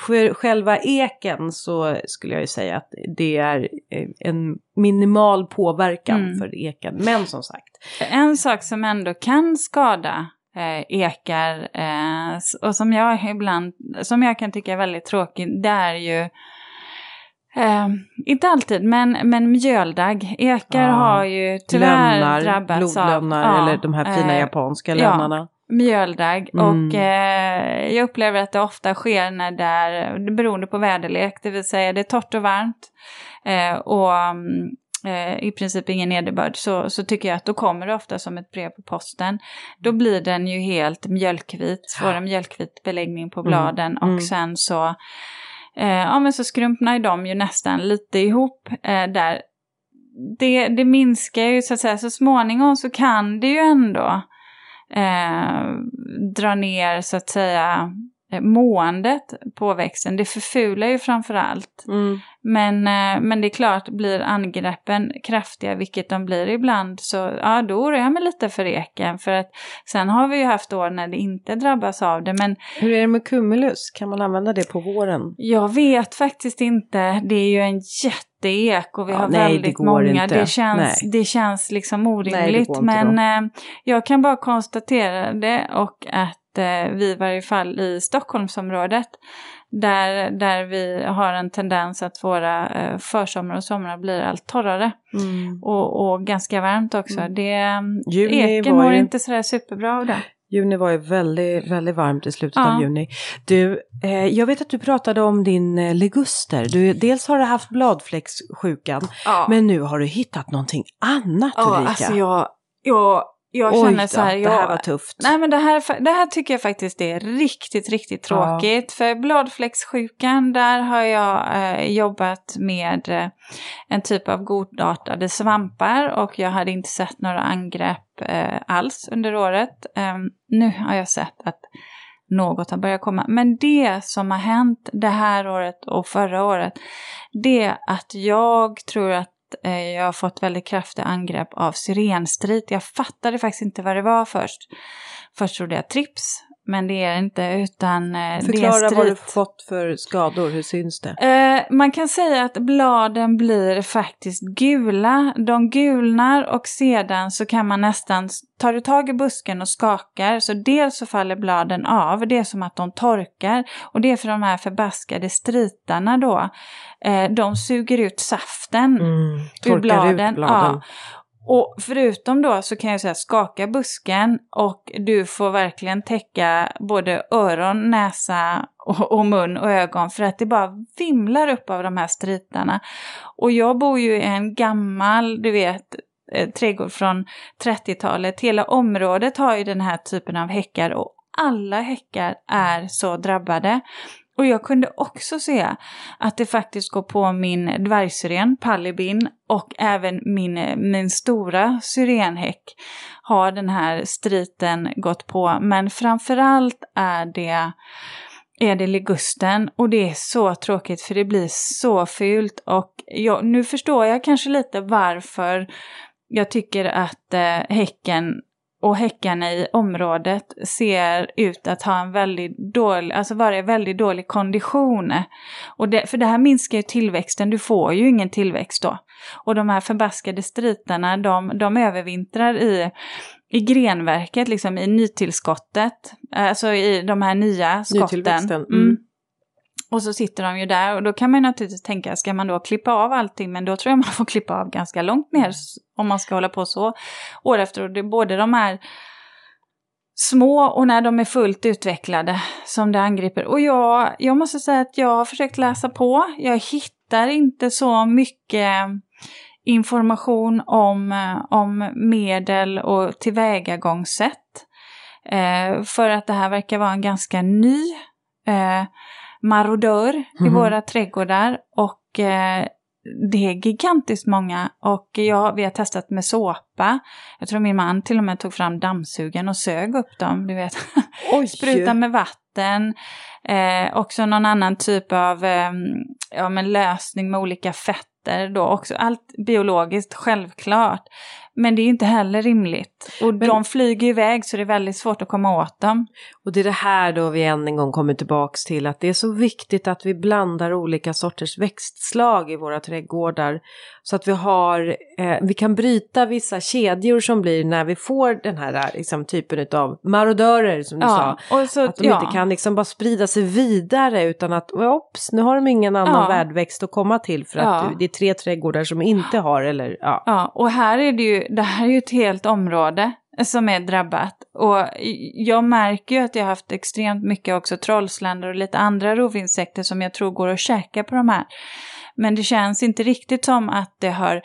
för själva eken så skulle jag ju säga att det är eh, en minimal påverkan Mm. för eken. Men som sagt, En sak som ändå kan skada eh, ekar eh, och som jag ibland, som jag kan tycka är väldigt tråkig, det är ju Eh, inte alltid, men, men mjöldagg. Ekar Ja. har ju tyvärr lönnar, drabbats av blodlönnar ja, eller de här fina eh, japanska ja. lönnarna. mjöldagg. Mm. Och eh, jag upplever att det ofta sker när det är, beroende på väderlek, det vill säga det är torrt och varmt eh, och mm, eh, i princip ingen nederbörd, så, så tycker jag att då kommer det ofta som ett brev på posten. Då blir den ju helt mjölkvit, får en mjölkvit beläggning på Mm. bladen och Mm. sen så, eh, ja men så skrumpnar de ju nästan lite ihop eh, där. Det, det minskar ju så att säga, så småningom så kan det ju ändå eh, dra ner så att säga måendet på växten. Det förfular ju framför allt. Mm. Men, eh, men det är klart, blir angreppen kraftiga, vilket de blir ibland, så ja, då oroar jag mig lite för eken. För att sen har vi ju haft år när det inte drabbas av det. Men Hur är det med cumulus? Kan man använda det på våren? jag vet faktiskt inte. Det är ju en jätteek och vi Ja, har nej, det väldigt går många. inte. Det känns, Nej. det känns liksom orimligt. Nej, det men eh, jag kan bara konstatera det och att eh, vi i varje fall i Stockholmsområdet där, där vi har en tendens att våra eh, försommar och somrar blir allt torrare och, och ganska varmt också. Mm. Det, Juni eken var mår ju- inte sådär superbra av det. Juni var ju väldigt, väldigt varmt i slutet Ja. av juni. Du, eh, jag vet att du pratade om din eh, leguster. Du, dels har du haft bladfläckssjukan, Ja. men nu har du hittat någonting annat Ja, Ulrika. alltså jag, jag, jag Oj känner så här. det Jag, här var tufft. Nej men det här, det här tycker jag faktiskt är riktigt, riktigt Ja. tråkigt. För bladfläckssjukan, där har jag eh, jobbat med eh, en typ av godartade svampar och jag hade inte sett några angrepp eh, alls under året. Eh, nu har jag sett att något har börjat komma. Men det som har hänt det här året och förra året, det är att jag tror att Eh, jag har fått väldigt kraftiga angrepp av syrenstrit. Jag fattade faktiskt inte vad det var först. Först trodde jag trips, men det är inte utan eh, det är Förklara vad du fått för skador, hur syns det? Eh, man kan säga att bladen blir faktiskt gula. De gulnar och sedan så kan man nästan, tar du tag i busken och skakar så dels så faller bladen av, det är som att de torkar. Och det är för de här förbaskade stritarna då, eh, de suger ut saften Mm, ur bladen. ut bladen. Ja. Och förutom då så kan jag säga skaka busken och du får verkligen täcka både öron, näsa och, och mun och ögon för att det bara vimlar upp av de här stritarna. Och jag bor ju i en gammal, du vet, eh, trädgård från 30-talet. Hela området har ju den här typen av häckar och alla häckar är så drabbade. Och jag kunde också se att det faktiskt går på min dvärgsyren, Pallibin, och även min, min stora syrenhäck har den här striten gått på. Men framförallt är det, är det ligusten och det är så tråkigt för det blir så fult. Och jag, nu förstår jag kanske lite varför jag tycker att eh, häcken och häckarna i området ser ut att ha en väldigt dålig, alltså vara i väldigt dålig kondition. Och det, för det här minskar ju tillväxten, du får ju ingen tillväxt då. Och de här förbaskade stritarna, de, de övervintrar i, i grenverket, liksom i nytillskottet, alltså i de här nya skotten. Nytillväxten, mm. Och så sitter de ju där och då kan man naturligtvis tänka, ska man då klippa av allting? Men då tror jag man får klippa av ganska långt ner s- om man ska hålla på så år efter år. Det är både de här små och när de är fullt utvecklade som det angriper. Och jag, jag måste säga att jag har försökt läsa på. Jag hittar inte så mycket information om, eh, om medel och tillvägagångssätt. Eh, för att det här verkar vara en ganska ny eh, marodör i mhm. våra trädgårdar. Och eh, det är gigantiskt många och jag, vi har testat med såpa. Jag tror min man till och med tog fram dammsugen och sög upp dem. Du vet. Spruta med vatten. Eh, också någon annan typ av eh, ja, men lösning med olika fetter då också. Allt biologiskt, självklart. Men det är inte heller rimligt. Och Men, de flyger iväg så det är väldigt svårt att komma åt dem. Och det är det här då vi än en gång kommer tillbaks till att det är så viktigt att vi blandar olika sorters växtslag i våra trädgårdar. Så att vi har, eh, vi kan bryta vissa kedjor som blir när vi får den här liksom, typen av marodörer som du ja, sa. Så, att de ja. inte kan liksom bara sprida sig vidare utan att ops, nu har de ingen annan ja. värdväxt att komma till för att det är tre trädgårdar som inte har eller ja. Ja, och här är det ju, det här är ju ett helt område som är drabbat. Och jag märker ju att jag har haft extremt mycket också trollsländor och lite andra rovinsekter som jag tror går att käka på de här. Men det känns inte riktigt som att det har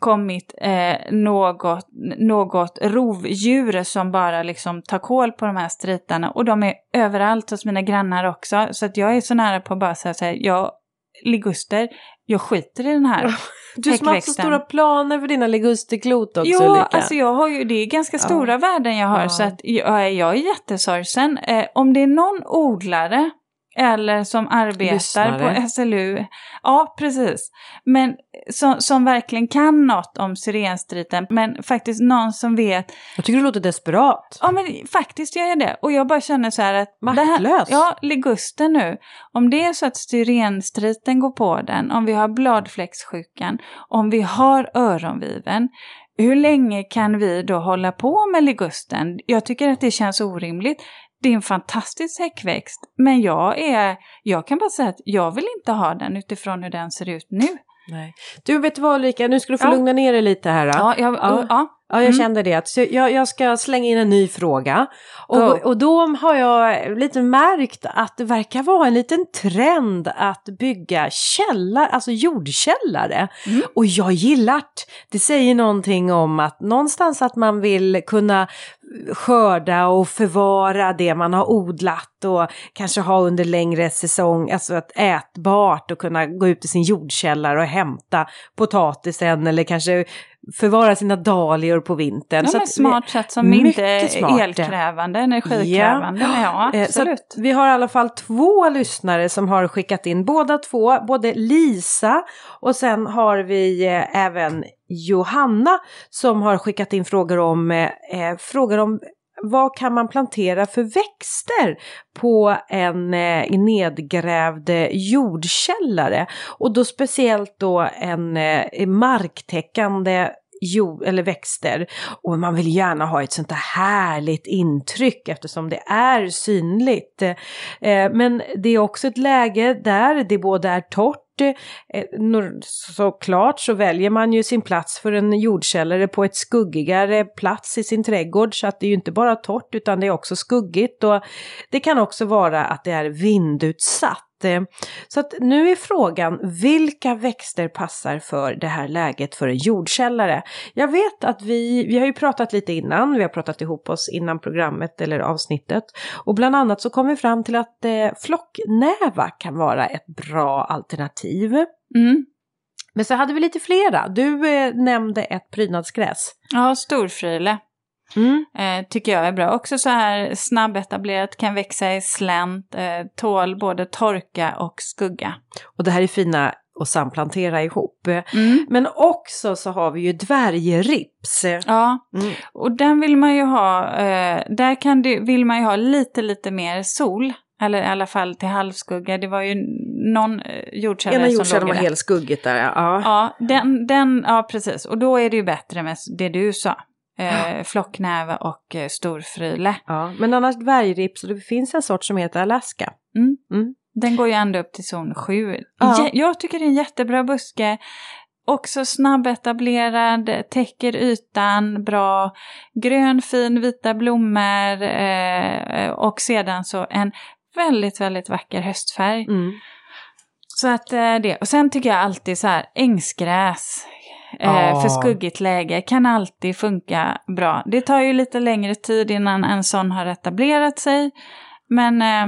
kommit eh, något, något rovdjur som bara liksom tar koll på de här stritarna. Och de är överallt hos mina grannar också. Så att jag är så nära på att bara säga så här, jag liguster, jag skiter i den här Du som har haft så stora planer för dina ligusterklot också Ja, Ulrika. alltså jag har ju, det är ganska stora ja. värden jag har ja. så att jag, jag är jättesorgsen. Eh, om det är någon odlare eller som arbetar Lyssnare. på SLU. Ja, precis. Men som, som verkligen kan något om syrenstriten. Men faktiskt någon som vet. Jag tycker du låter desperat. Ja, men faktiskt gör jag det. Och jag bara känner så här att... Maktlös. ja, ligusten nu. Om det är så att syrenstriten går på den, om vi har bladfläcksjukan, om vi har öronviven. Hur länge kan vi då hålla på med ligusten? Jag tycker att det känns orimligt. Det är en fantastisk häckväxt, men jag, är, jag kan bara säga att jag vill inte ha den utifrån hur den ser ut nu. Nej. Du, vet vad Ulrika, nu ska du få ja. lugna ner dig lite här. Ja, jag, ja. ja. Ja, jag mm. kände det. Så jag, jag ska slänga in en ny fråga. Och, och då har jag lite märkt att det verkar vara en liten trend att bygga källare, alltså jordkällare. Mm. Och jag gillar det. Det säger någonting om att någonstans att man vill kunna skörda och förvara det man har odlat och kanske ha under längre säsong, alltså att ätbart och kunna gå ut i sin jordkällare och hämta potatisen eller kanske förvara sina dahlior på vintern. Ja, så smart sätt som inte är elkrävande, energikrävande. Ja, ja eh, absolut. Vi har i alla fall två lyssnare som har skickat in, båda två, både Lisa och sen har vi eh, även Johanna som har skickat in frågor om, eh, eh frågor om vad kan man plantera för växter på en eh, nedgrävd eh, jordkällare? Och då speciellt då en eh, marktäckande jord eller växter. Och man vill gärna ha ett sånt här härligt intryck eftersom det är synligt. Eh, men det är också ett läge där det både är torrt Eh, såklart så väljer man ju sin plats för en jordkällare på ett skuggigare plats i sin trädgård så att det är ju inte bara torrt utan det är också skuggigt och det kan också vara att det är vindutsatt. Så att nu är frågan, vilka växter passar för det här läget för en jordkällare? Jag vet att vi, vi har ju pratat lite innan, vi har pratat ihop oss innan programmet eller avsnittet. Och bland annat så kom vi fram till att eh, flocknäva kan vara ett bra alternativ. Mm. Men så hade vi lite flera. Du eh, nämnde ett prydnadsgräs. Ja, storfrile. Mm. Eh, tycker jag är bra. Också så här snabbetablerat, kan växa i slänt, eh, tål både torka och skugga. Och det här är fina att samplantera ihop. Mm. Men också så har vi ju dvärgrips. Ja, mm. och den vill man ju ha, eh, där kan det, vill man ju ha lite, lite mer sol. Eller i alla fall till halvskugga. Det var ju någon eh, jordkällare som låg jordkällaren var helt skuggigt där, ja. Ja, den, den, ja precis. Och då är det ju bättre med det du sa eh, flocknäve och eh, storfryle. Ja, men annars dvärgrips, det finns en sort som heter Alaska. Mm. Mm. Den går ju ända upp till zon 7. Ja. Jag tycker det är en jättebra buske. Också snabbetablerad, täcker ytan bra, grön fin vita blommor eh, och sedan så en väldigt, väldigt vacker höstfärg. Mm. Så att eh, det, och sen tycker jag alltid så här ängsgräs eh, för skuggigt läge kan alltid funka bra. Det tar ju lite längre tid innan en sån har etablerat sig. Men eh,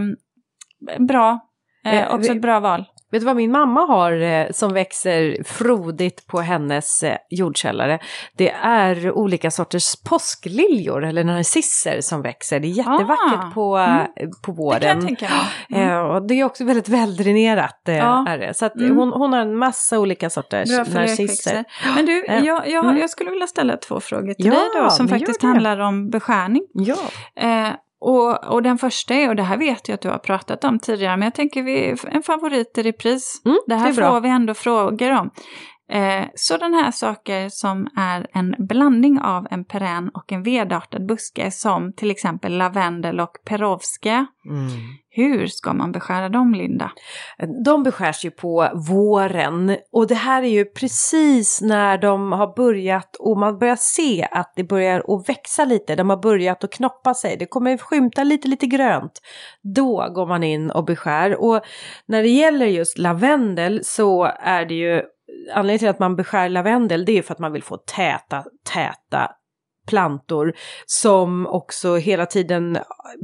bra, eh, Eh, också ett bra val. Vet du vad min mamma har eh, som växer frodigt på hennes eh, jordkällare? Det är olika sorters påskliljor eller narcisser som växer. Det är jättevackert Ah, på, mm. eh, på Det kan jag våren. tänka mig. Mm. Och det är också väldigt väldränerat. Ja. är det. Så att Mm. hon, hon har en massa olika sorters narcisser. Men du, jag, jag, mm. jag skulle vilja ställa två frågor till Ja, dig då, som faktiskt handlar om beskärning. Ja. Eh, och, och den första är, och det här vet jag att du har pratat om tidigare, men jag tänker vi, en favorit i repris. Mm, det här det får vi ändå frågor om. Eh, sådana här saker som är en blandning av en perenn och en vedartad buske som till exempel lavendel och perovska. Mm. Hur ska man beskära dem, Linda? De beskärs ju på våren och det här är ju precis när de har börjat och man börjar se att det börjar att växa lite. De har börjat att knoppa sig. Det kommer skymta lite, lite grönt. Då går man in och beskär. Och när det gäller just lavendel så är det ju anledningen till att man beskär lavendel det är för att man vill få täta, täta plantor som också hela tiden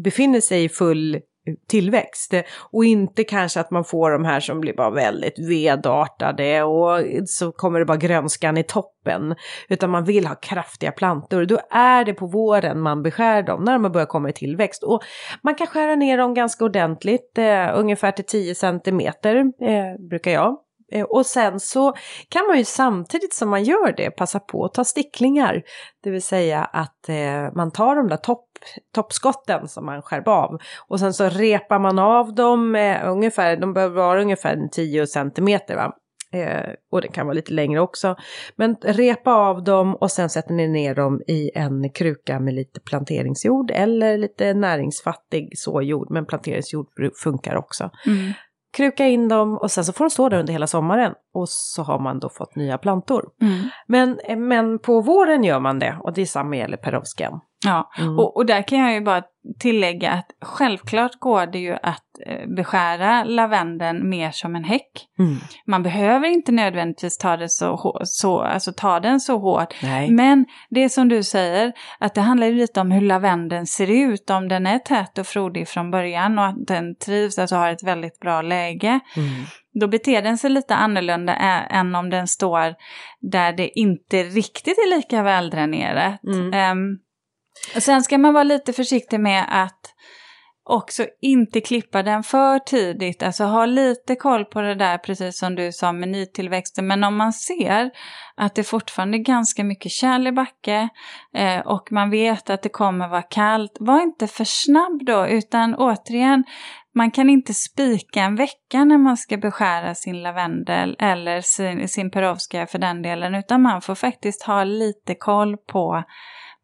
befinner sig i full tillväxt. Och inte kanske att man får de här som blir bara väldigt vedartade och så kommer det bara grönskan i toppen. Utan man vill ha kraftiga plantor. Då är det på våren man beskär dem, när de börjar komma i tillväxt. Och man kan skära ner dem ganska ordentligt, eh, ungefär till 10 centimeter eh, brukar jag. Eh, och sen så kan man ju samtidigt som man gör det passa på att ta sticklingar. Det vill säga att eh, man tar de där topp, toppskotten som man skär av och sen så repar man av dem eh, ungefär, de behöver vara ungefär 10 centimeter va. Eh, och det kan vara lite längre också. Men repa av dem och sen sätter ni ner dem i en kruka med lite planteringsjord eller lite näringsfattig såjord. Men planteringsjord funkar också. Mm. Kruka in dem och sen så får de stå där under hela sommaren. Och så har man då fått nya plantor. Mm. Men, men på våren gör man det och det är samma gäller perovskan. Ja, Mm. och, och där kan jag ju bara tillägga att självklart går det ju att eh, beskära lavendeln mer som en häck. Mm. Man behöver inte nödvändigtvis ta, det så, så, alltså ta den så hårt. Nej. Men det som du säger, att det handlar ju lite om hur lavendeln ser ut. Om den är tät och frodig från början och att den trivs, alltså har ett väldigt bra läge. Mm. Då beter den sig lite annorlunda än om den står där det inte riktigt är lika väldränerat. Mm. Och sen ska man vara lite försiktig med att också inte klippa den för tidigt. Alltså ha lite koll på det där, precis som du sa med nytillväxten. Men om man ser att det fortfarande är ganska mycket kärl i backe eh, och man vet att det kommer vara kallt, var inte för snabb då, utan återigen, man kan inte spika en vecka när man ska beskära sin lavendel eller sin, sin perovska för den delen, utan man får faktiskt ha lite koll på,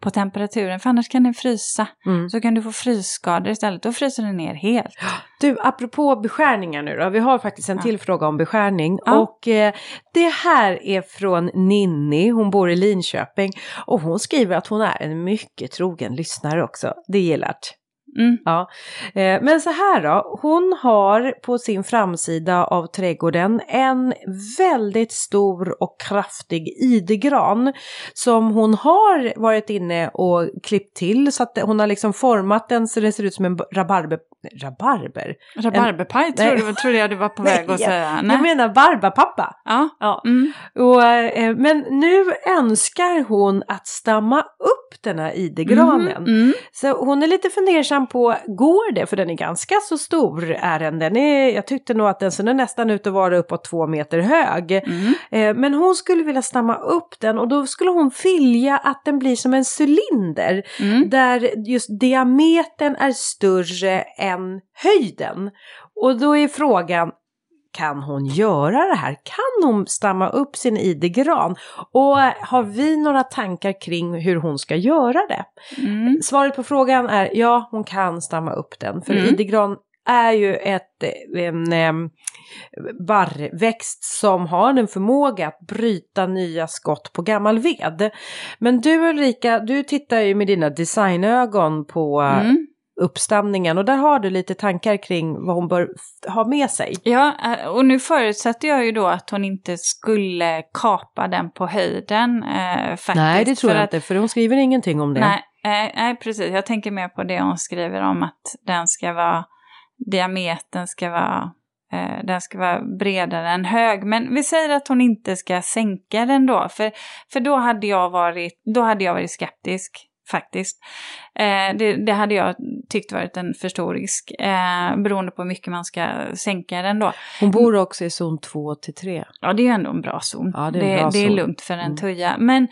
på temperaturen, för annars kan den frysa. Mm. Så kan du få frysskador istället, då fryser den ner helt. Du, apropå beskärningar nu då. Vi har faktiskt en Ja. till fråga om beskärning. Ja. Och eh, det här är från Ninni, hon bor i Linköping. Och hon skriver att hon är en mycket trogen lyssnare också. Det gillar Mm. Ja, eh, men så här då. Hon har på sin framsida av trädgården en väldigt stor och kraftig idegran som hon har varit inne och klippt till så att hon har liksom format den så det ser ut som en rabarber. Rabarber? Rabarberpaj Nej. trodde, trodde jag du var på Nej, väg att jag- säga. Jag menar barbapappa. Ja. Ja. Mm. Och, eh, men nu önskar hon att stamma upp den här idegranen. Mm. Mm. Så hon är lite fundersam på, går det? För den är ganska så stor är den. den är, jag tyckte nog att den ser nästan ut att vara uppåt två meter hög. Mm. Eh, men hon skulle vilja stamma upp den och då skulle hon vilja att den blir som en cylinder. Mm. Där just diametern är större än höjden. Och då är frågan, kan hon göra det här? Kan hon stamma upp sin idegran? Och har vi några tankar kring hur hon ska göra det? Mm. Svaret på frågan är ja, hon kan stamma upp den. För Mm. idegran är ju ett, en em, barrväxt som har en förmåga att bryta nya skott på gammal ved. Men du Ulrika, du tittar ju med dina designögon på Mm. Uppstamningen och där har du lite tankar kring vad hon bör ha med sig. Ja, eh, och nu förutsätter jag ju då att hon inte skulle kapa den på höjden. Eh, faktiskt, nej, det tror jag att, inte, för hon skriver ingenting om det. Nej, eh, nej, precis. Jag tänker mer på det hon skriver om att den ska vara, diametern ska vara Eh, den ska vara bredare än hög. Men vi säger att hon inte ska sänka den då. För, för då, hade jag varit, då hade jag varit skeptisk faktiskt. Eh, det, det, hade jag tyckt varit en för stor risk, eh, beroende på hur mycket man ska sänka den då. Hon bor också i zon 2 till 3. Ja, det är ju ändå en bra zon. Ja, det, är det, bra det är lugnt för en Mm. tuja. Men det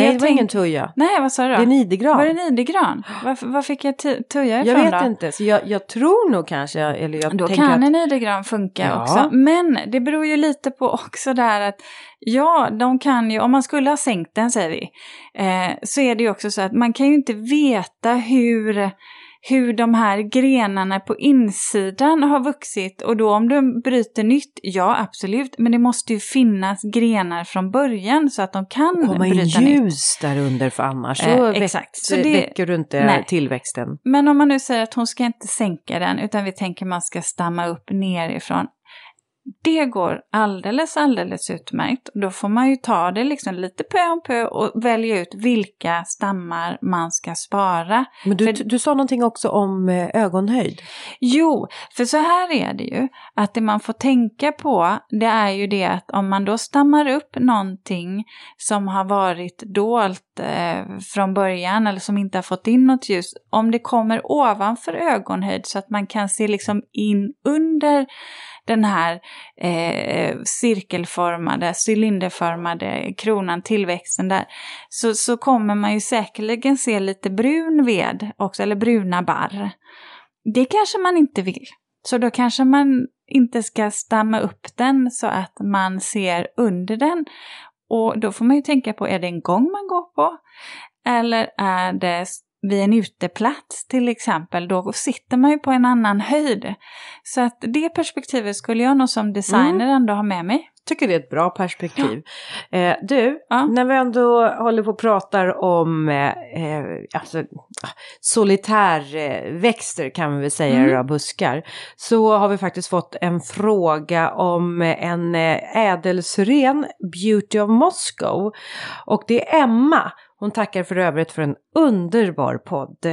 Nej, jag det var tänk- ingen tuja. Nej, vad sa du Det då? är nidegran. Var det nidegran? Var, var fick jag tu- tuja Jag ifrån vet då? inte, så jag, jag tror nog kanske, eller jag Då kan att... en nidegran funka Ja. också. Men det beror ju lite på också där att ja, de kan ju, om man skulle ha sänkt den säger vi, eh, så är det ju också så att man kan ju inte veta hur hur de här grenarna på insidan har vuxit och då om de bryter nytt, ja absolut, men det måste ju finnas grenar från början så att de kan komma in bryta nytt. ljus där under för annars så, Eh, väck, exakt. Så det- väcker du inte Nej. tillväxten. Men om man nu säger att hon ska inte sänka den utan vi tänker man ska stamma upp nerifrån. Det går alldeles, alldeles utmärkt. Då får man ju ta det liksom lite pö om pö och välja ut vilka stammar man ska spara. Men du, För- du sa någonting också om eh, ögonhöjd. Jo, för så här är det ju. Att det man får tänka på det är ju det att om man då stammar upp någonting som har varit dolt eh, från början eller som inte har fått in något ljus. Om det kommer ovanför ögonhöjd så att man kan se liksom in under den här eh, cirkelformade, cylinderformade kronan, tillväxten där, så, så kommer man ju säkerligen se lite brun ved också, eller bruna barr. Det kanske man inte vill. Så då kanske man inte ska stamma upp den så att man ser under den. Och då får man ju tänka på, är det en gång man går på? Eller är det vid en uteplats till exempel, då sitter man ju på en annan höjd. Så att det perspektivet skulle jag nog som designer ändå ha med mig. tycker det är ett bra perspektiv. Eh, du, Ja. när vi ändå håller på och pratar om eh, eh, alltså, ah, solitärväxter kan vi väl säga, Mm. mm. buskar, så har vi faktiskt fått en fråga om en eh, ädelsyren, Beauty of Moscow. Och det är Emma. Hon tackar för övrigt för en underbar podd.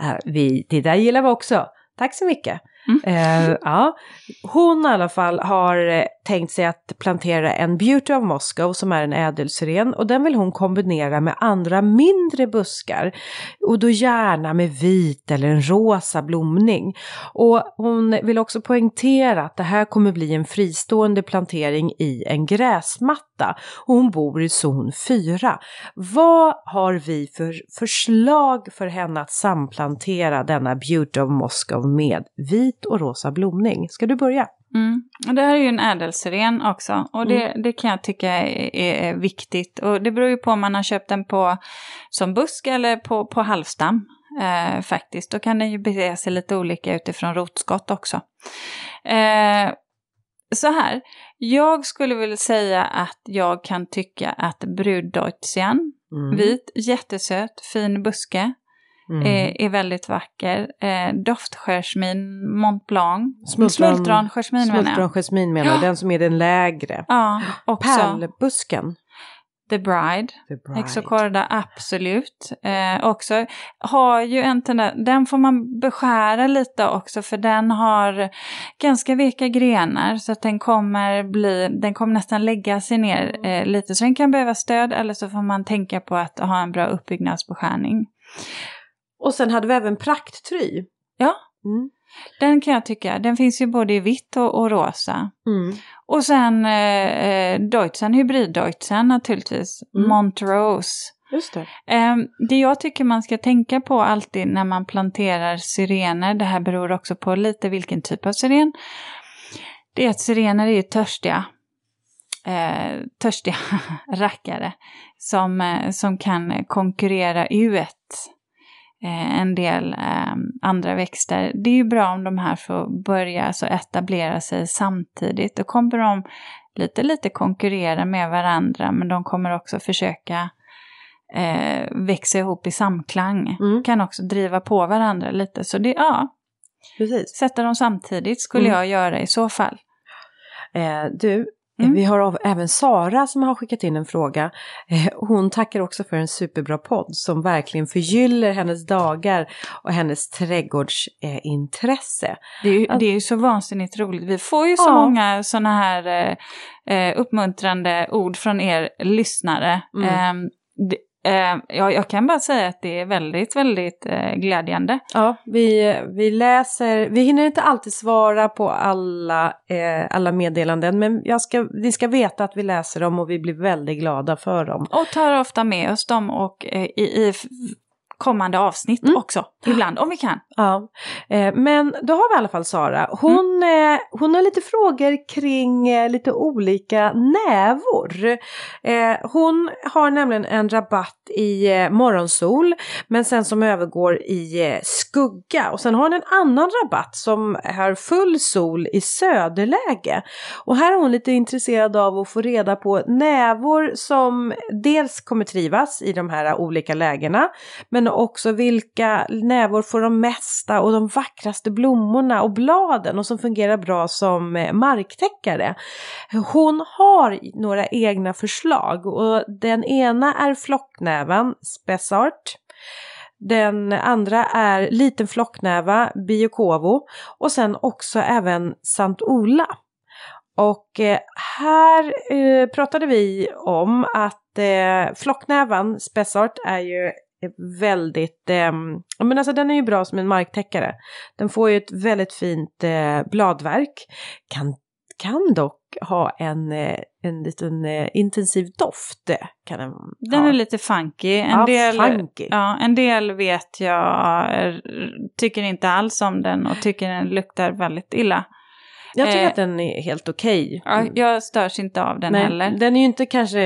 Eh, vi, det där gillar vi också. Tack så mycket. Eh, ja. Hon i alla fall har eh, tänkt sig att plantera en Beauty of Moscow som är en ädelsyren och den vill hon kombinera med andra mindre buskar och då gärna med vit eller en rosa blomning. Och hon vill också poängtera att det här kommer bli en fristående plantering i en gräsmatta och hon bor i zon 4. Vad har vi för förslag för henne att samplantera denna Beauty of Moscow med vit och rosa blomning? Ska du börja? Mm. Och det här är ju en ädelsiren också och det, det kan jag tycka är, är viktigt. Och det beror ju på om man har köpt den på, som busk eller på, på halvstam. Eh, faktiskt, då kan den ju bete sig lite olika utifrån rotskott också. Eh, så här, jag skulle vilja säga att jag kan tycka att bruddeutzian, Mm. vit, jättesöt, fin buske, Mm. är, är väldigt vacker. Eh, doftskärsmin Mont Blanc. Smultron- Smultronskärmin menar jag. Smultronjasmin menar jag, Ja. den som är den lägre. Ja, också Pärlbusken. The Bride. The Bride. Hexocorda, absolut. Eh, också har ju en tendens, den får man beskära lite också för den har ganska veka grenar så att den kommer bli, den kommer nästan lägga sig ner eh, lite så den kan behöva stöd eller så får man tänka på att ha en bra uppbyggnadsbeskärning. Och sen hade vi även prakttry. Ja. Mm. Den kan jag tycka, den finns ju både i vitt och, och rosa. Mm. Och sen eh, eh, Deutschen, hybrid-Deutschen naturligtvis, Mm. Montrose. Just det. Eh, det jag tycker man ska tänka på alltid när man planterar syrener, det här beror också på lite vilken typ av syren, det är att syrener är ju törstiga. Eh, törstiga rackare som, eh, som kan konkurrera ut en del eh, andra växter. Det är ju bra om de här får börja alltså, etablera sig samtidigt. Då kommer de lite, lite konkurrera med varandra men de kommer också försöka eh, växa ihop i samklang. Mm. Kan också driva på varandra lite. Så det, ja, Precis. sätta dem samtidigt skulle Mm. jag göra i så fall. Eh, du, Mm. vi har även Sara som har skickat in en fråga. Eh, hon tackar också för en superbra podd som verkligen förgyller hennes dagar och hennes trädgårdsintresse. Intresse. Det är, ju, det är ju så vansinnigt roligt. Vi får ju så Ja. många sådana här eh, eh, uppmuntrande ord från er lyssnare. Mm. Eh, det, eh, ja, jag kan bara säga att det är väldigt, väldigt eh, glädjande. Ja, vi, vi läser, vi hinner inte alltid svara på alla, eh, alla meddelanden men jag ska, ni ska veta att vi läser dem och vi blir väldigt glada för dem. Och tar ofta med oss dem och eh, i, i kommande avsnitt Mm. också. Ibland, om vi kan. Ja, eh, men då har vi i alla fall Sara. Hon, eh, hon har lite frågor kring eh, lite olika nävor. Hon har nämligen en rabatt i morgonsol men sen som övergår i skugga. Och sen har hon en annan rabatt som har full sol i söderläge. Och här är hon lite intresserad av att få reda på nävor som dels kommer trivas i de här olika lägena men men också vilka nävor får de mesta och de vackraste blommorna och bladen och som fungerar bra som eh, marktäckare. Hon har några egna förslag och den ena är flocknävan Spessart. Den andra är liten flocknäva Biokovo och sen också även Sant Ola. Och eh, här eh, pratade vi om att eh, flocknävan Spessart är ju väldigt, eh, men alltså den är ju bra som en marktäckare. Den får ju ett väldigt fint eh, bladverk. Kan, kan dock ha en, eh, en liten eh, intensiv doft. eh, Kan den, Den ha. är lite funky. En, ja, del, funky. ja, en del vet jag tycker inte alls om den och tycker den luktar väldigt illa. Jag tycker eh, att den är helt okej. Ja, jag störs inte av den Nej, heller. Den är ju inte kanske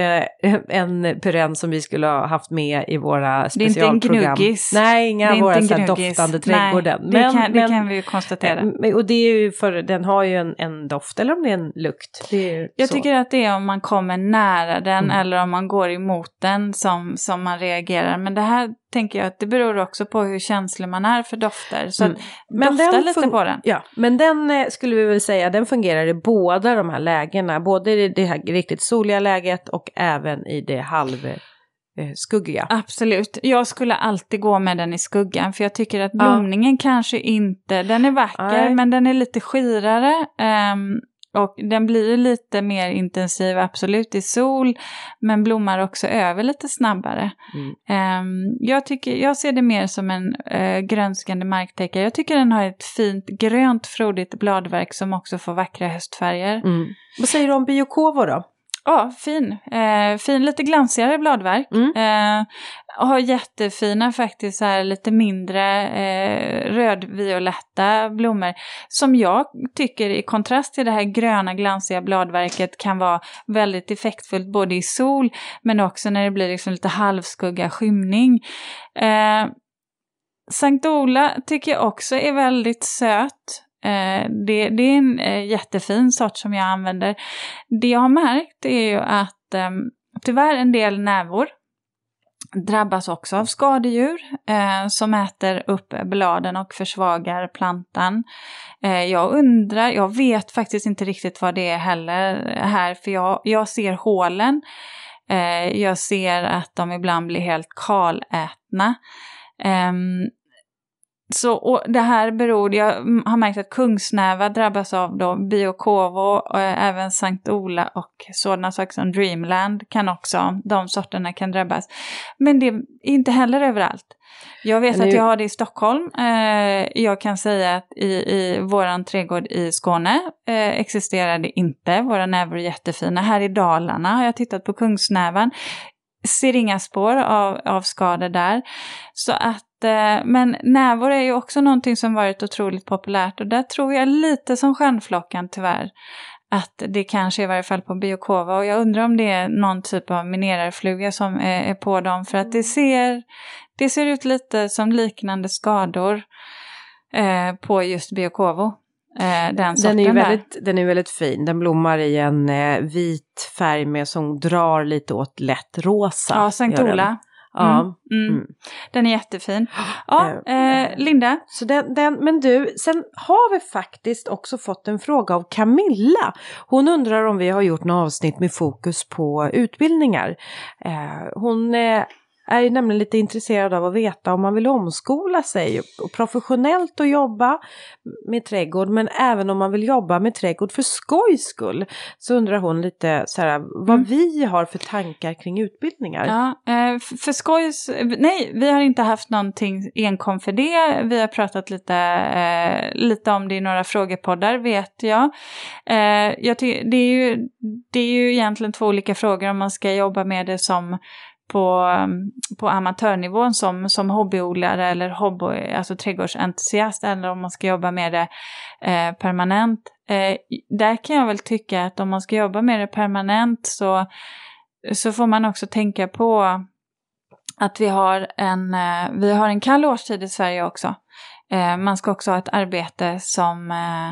en perenn som vi skulle ha haft med i våra Det är inte specialprogram. en gnuggis. Nej, inga av våra så här doftande Nej, trädgården. det, kan, det kan vi ju konstatera. Eh, Och det är ju för den har ju en, en doft eller om det är en lukt. Är Jag så. tycker att det är om man kommer nära den Mm. eller om man går emot den som, som man reagerar. Men det här tänker jag att det beror också på hur känslig man är för dofter. Så Mm. Men dofta den lite på den. Ja, men den eh, skulle vi väl säga, den fungerar i båda de här lägena. Både i det här riktigt soliga läget och även i det halvskuggiga. Absolut. Jag skulle alltid gå med den i skuggan för jag tycker att blomningen kanske inte, den är vacker Nej. men den är lite skirare. ehm, och den blir lite mer intensiv absolut i sol men blommar också över lite snabbare. Mm. Ehm, jag, tycker, jag ser det mer som en uh, grönskande marktäckare. Jag tycker den har ett fint grönt frodigt bladverk som också får vackra höstfärger. Mm. Vad säger du om Biokovo då? Ja, fin. Eh, fin, lite glansigare bladverk. Mm. Eh, har jättefina faktiskt så här lite mindre eh, rödvioletta blommor. Som jag tycker i kontrast till det här gröna glansiga bladverket kan vara väldigt effektfullt både i sol men också när det blir liksom lite halvskugga skymning. Eh, Sankt Ola tycker jag också är väldigt söt. Eh, det, det är en eh, jättefin sort som jag använder. Det jag har märkt är ju att eh, tyvärr en del nävor drabbas också av skadedjur eh, som äter upp bladen och försvagar plantan. Eh, jag undrar, jag vet faktiskt inte riktigt vad det är heller här för jag, jag ser hålen. Eh, jag ser att de ibland blir helt kalätna. Ehm, så, och det här beror, jag har märkt att kungsnäva drabbas av då Biokovo, och även Sankt Ola och sådana saker som Dreamland kan också, de sorterna kan drabbas. Men det är inte heller överallt. Jag vet Men att nu- jag har det i Stockholm. Eh, jag kan säga att i, i våran trädgård i Skåne eh, existerar det inte. Våra nävor är jättefina. Här i Dalarna har jag tittat på kungsnävan. Ser inga spår av, av skador där. Så att, eh, men nävor är ju också någonting som varit otroligt populärt och där tror jag lite som stjärnflockan tyvärr. Att det kanske i varje fall på Biokova och jag undrar om det är någon typ av minerarfluga som är, är på dem för att det ser, det ser ut lite som liknande skador eh, på just Biokovo. Eh, den Den är ju där. väldigt, den är väldigt fin. Den blommar i en eh, vit färg med som drar lite åt lätt rosa. Ja, Sankt. Ola. Ja. Mm. Mm. Den är jättefin. Ja, Eh, eh, Linda. Så den, den, men du, sen har vi faktiskt också fått en fråga av Camilla. Hon undrar om vi har gjort något avsnitt med fokus på utbildningar. Eh, hon eh, är ju nämligen lite intresserad av att veta om man vill omskola sig och professionellt och jobba med trädgård men även om man vill jobba med trädgård för skojs skull. Så undrar hon lite så här, vad Mm. vi har för tankar kring utbildningar. Ja, eh, för skojs, nej, vi har inte haft någonting enkom för det. Vi har pratat lite, eh, lite om det i några frågepoddar, vet jag. Eh, jag det, är ju, det är ju egentligen två olika frågor om man ska jobba med det som på, mm, på amatörnivån som, som hobbyodlare eller hobby, alltså trädgårdsentusiast eller om man ska jobba med det eh, permanent. Eh, där kan jag väl tycka att om man ska jobba med det permanent så så får man också tänka på att vi har en, eh, vi har en kall årstid i Sverige också. Eh, Man ska också ha ett arbete som, eh,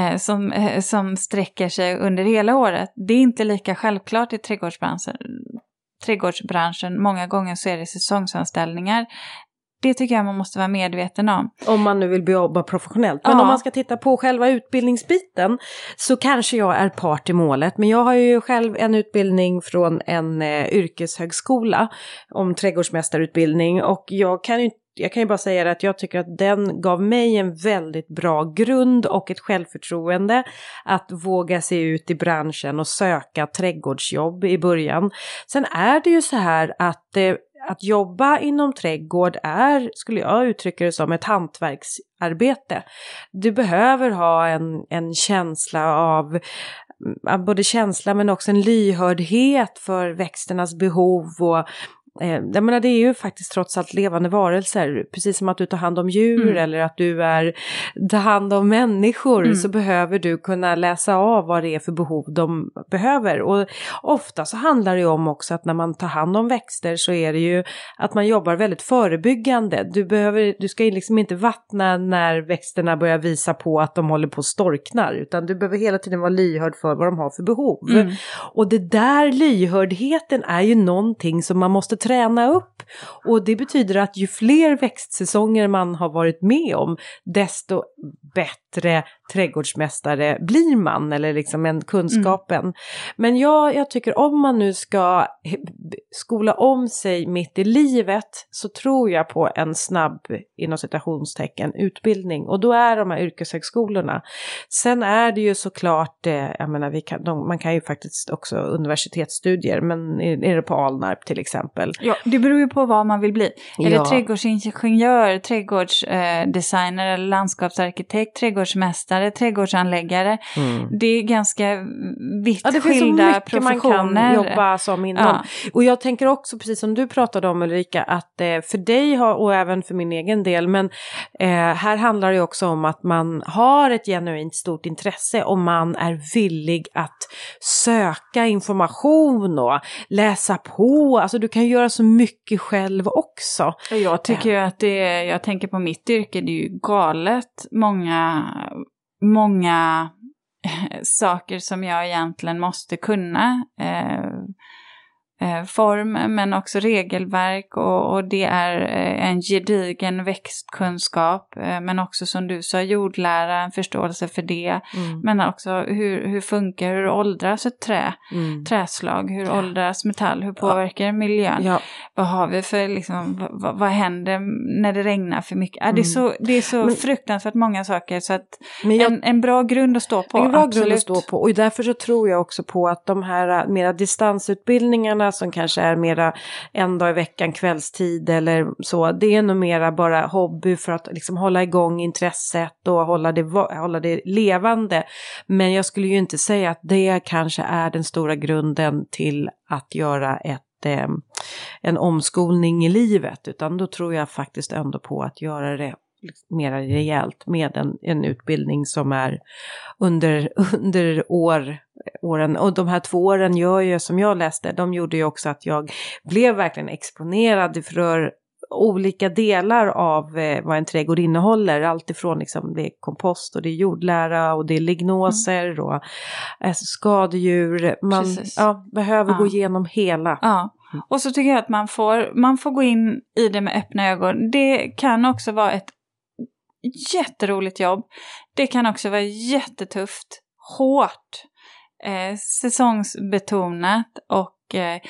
eh som, eh, som sträcker sig under hela året. Det är inte lika självklart i trädgårdsbranschen trädgårdsbranschen. Många gånger så är det säsongsanställningar. Det tycker jag man måste vara medveten om. Om man nu vill jobba professionellt. Men Ja. om man ska titta på själva utbildningsbiten så kanske jag är part i målet. Men jag har ju själv en utbildning från en eh, yrkeshögskola om trädgårdsmästarutbildning och jag kan ju jag kan ju bara säga det att jag tycker att den gav mig en väldigt bra grund och ett självförtroende att våga se ut i branschen och söka trädgårdsjobb i början. Sen är det ju så här att eh, att jobba inom trädgård är, skulle jag uttrycka det som, ett hantverksarbete. Du behöver ha en, en känsla av mm, både känsla men också en lyhördhet för växternas behov och Eh, jag menar det är ju faktiskt trots allt levande varelser, precis som att du tar hand om djur Mm. eller att du är, tar hand om människor Mm. så behöver du kunna läsa av vad det är för behov de behöver. Och ofta så handlar det ju om också att när man tar hand om växter så är det ju att man jobbar väldigt förebyggande. Du, behöver, du ska liksom inte vattna när växterna börjar visa på att de håller på att storknar utan du behöver hela tiden vara lyhörd för vad de har för behov. Mm. Och det där lyhördheten är ju någonting som man måste träna upp. Och det betyder att ju fler växtsäsonger man har varit med om, desto bättre trädgårdsmästare blir man, eller liksom en kunskapen. Men jag, jag tycker om man nu ska skola om sig mitt i livet så tror jag på en snabb, inom citationstecken, utbildning. Och då är de här yrkeshögskolorna. Sen är det ju såklart, eh, jag menar, kan, de, man kan ju faktiskt också universitetsstudier, men är, det på Alnarp till exempel? Ja, det beror ju på vad man vill bli. Är Ja. det trädgårdsingenjör, trädgårdsdesigner eller landskapsarkitekt, trädgårdsmästare, trädgårdsanläggare? Det är ganska vitt Ja, det finns så skilda mycket man professioner. kan jobba som inom. Ja. Och jag tänker också, precis som du pratade om Ulrika, att eh, för dig och även för min egen del, men eh, här handlar det också om att man har ett genuint stort intresse och man är villig att söka information och läsa på. Alltså du kan göra så mycket själv också. Jag tycker ju att det är, jag tänker på mitt yrke, det är ju galet många, många saker som jag egentligen måste kunna. Eh, form men också regelverk och, och det är eh, en gedigen växtkunskap eh, men också som du sa jordlära, en förståelse för det. Mm. Men också hur, hur funkar, hur åldras ett trä, Mm. träslag, hur åldras metall, hur påverkar miljön? Ja, Vad har vi för, liksom, vad- vad, händer när det regnar för mycket? Ja, det, är så, det är så Mm. Men- fruktansvärt många saker så att jag en, en bra grund att stå på. en bra grund absolut. att stå på och därför så tror jag också på att de här mera distansutbildningarna som kanske är mera en dag i veckan kvällstid eller så, det är nog mera bara hobby för att liksom hålla igång intresset och hålla det, hålla det levande. Men jag skulle ju inte säga att det kanske är den stora grunden till att göra ett eh, en omskolning i livet, utan då tror jag faktiskt ändå på att göra det mera rejält med en, en utbildning som är under, under år, åren. Och de här två åren gör ju, som jag läste, de gjorde ju också att jag blev verkligen exponerad för olika delar av eh, vad en trädgård innehåller. Allt ifrån liksom, det är kompost och det är jordlära och det är lignoser och alltså, skadedjur. Man ja, behöver Ja. gå igenom hela. Ja, Och så tycker jag att man får, man får gå in i det med öppna ögon. Det kan också vara ett jätteroligt jobb. Det kan också vara jättetufft, hårt, eh, säsongsbetonat och eh,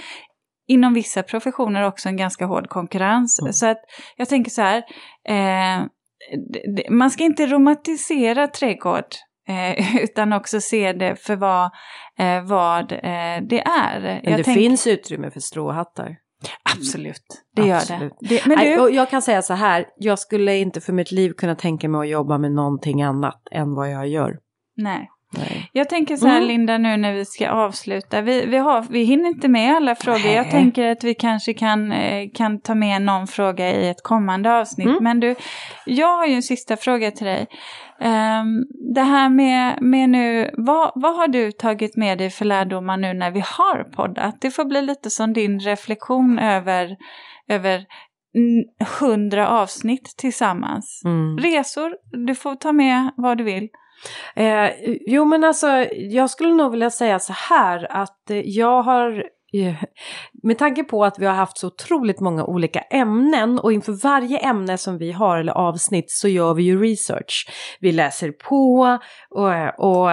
inom vissa professioner också en ganska hård konkurrens. Mm. Så att jag tänker så här, eh, man ska inte romantisera trädgård. Eh, utan också se det för vad, eh, vad eh, det är. Men jag det tänk... finns utrymme för stråhattar. Absolut, det Absolut. gör det. det men du... jag kan säga så här, jag skulle inte för mitt liv kunna tänka mig att jobba med någonting annat än vad jag gör. Nej. Nej. Jag tänker så här mm. Linda nu när vi ska avsluta. Vi, vi, har, vi hinner inte med alla frågor. Nej. Jag tänker att vi kanske kan, eh, kan ta med någon fråga i ett kommande avsnitt. Mm. Men du, jag har ju en sista fråga till dig. Um, det här med, med nu, vad, vad har du tagit med dig för lärdomar nu när vi har poddat? Det får bli lite som din reflektion över, över hundra avsnitt tillsammans. Mm. Resor, du får ta med vad du vill. Eh, jo men alltså jag skulle nog vilja säga så här att eh, jag har med tanke på att vi har haft så otroligt många olika ämnen och inför varje ämne som vi har eller avsnitt så gör vi ju research. Vi läser på och, och,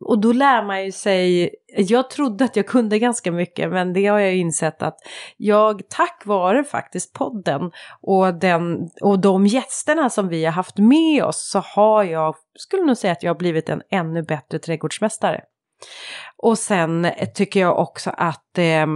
och då lär man ju sig, jag trodde att jag kunde ganska mycket men det har jag insett att jag tack vare faktiskt podden och, den, och de gästerna som vi har haft med oss så har jag, skulle nog säga att jag har blivit en ännu bättre trädgårdsmästare. Och sen eh, tycker jag också att eh,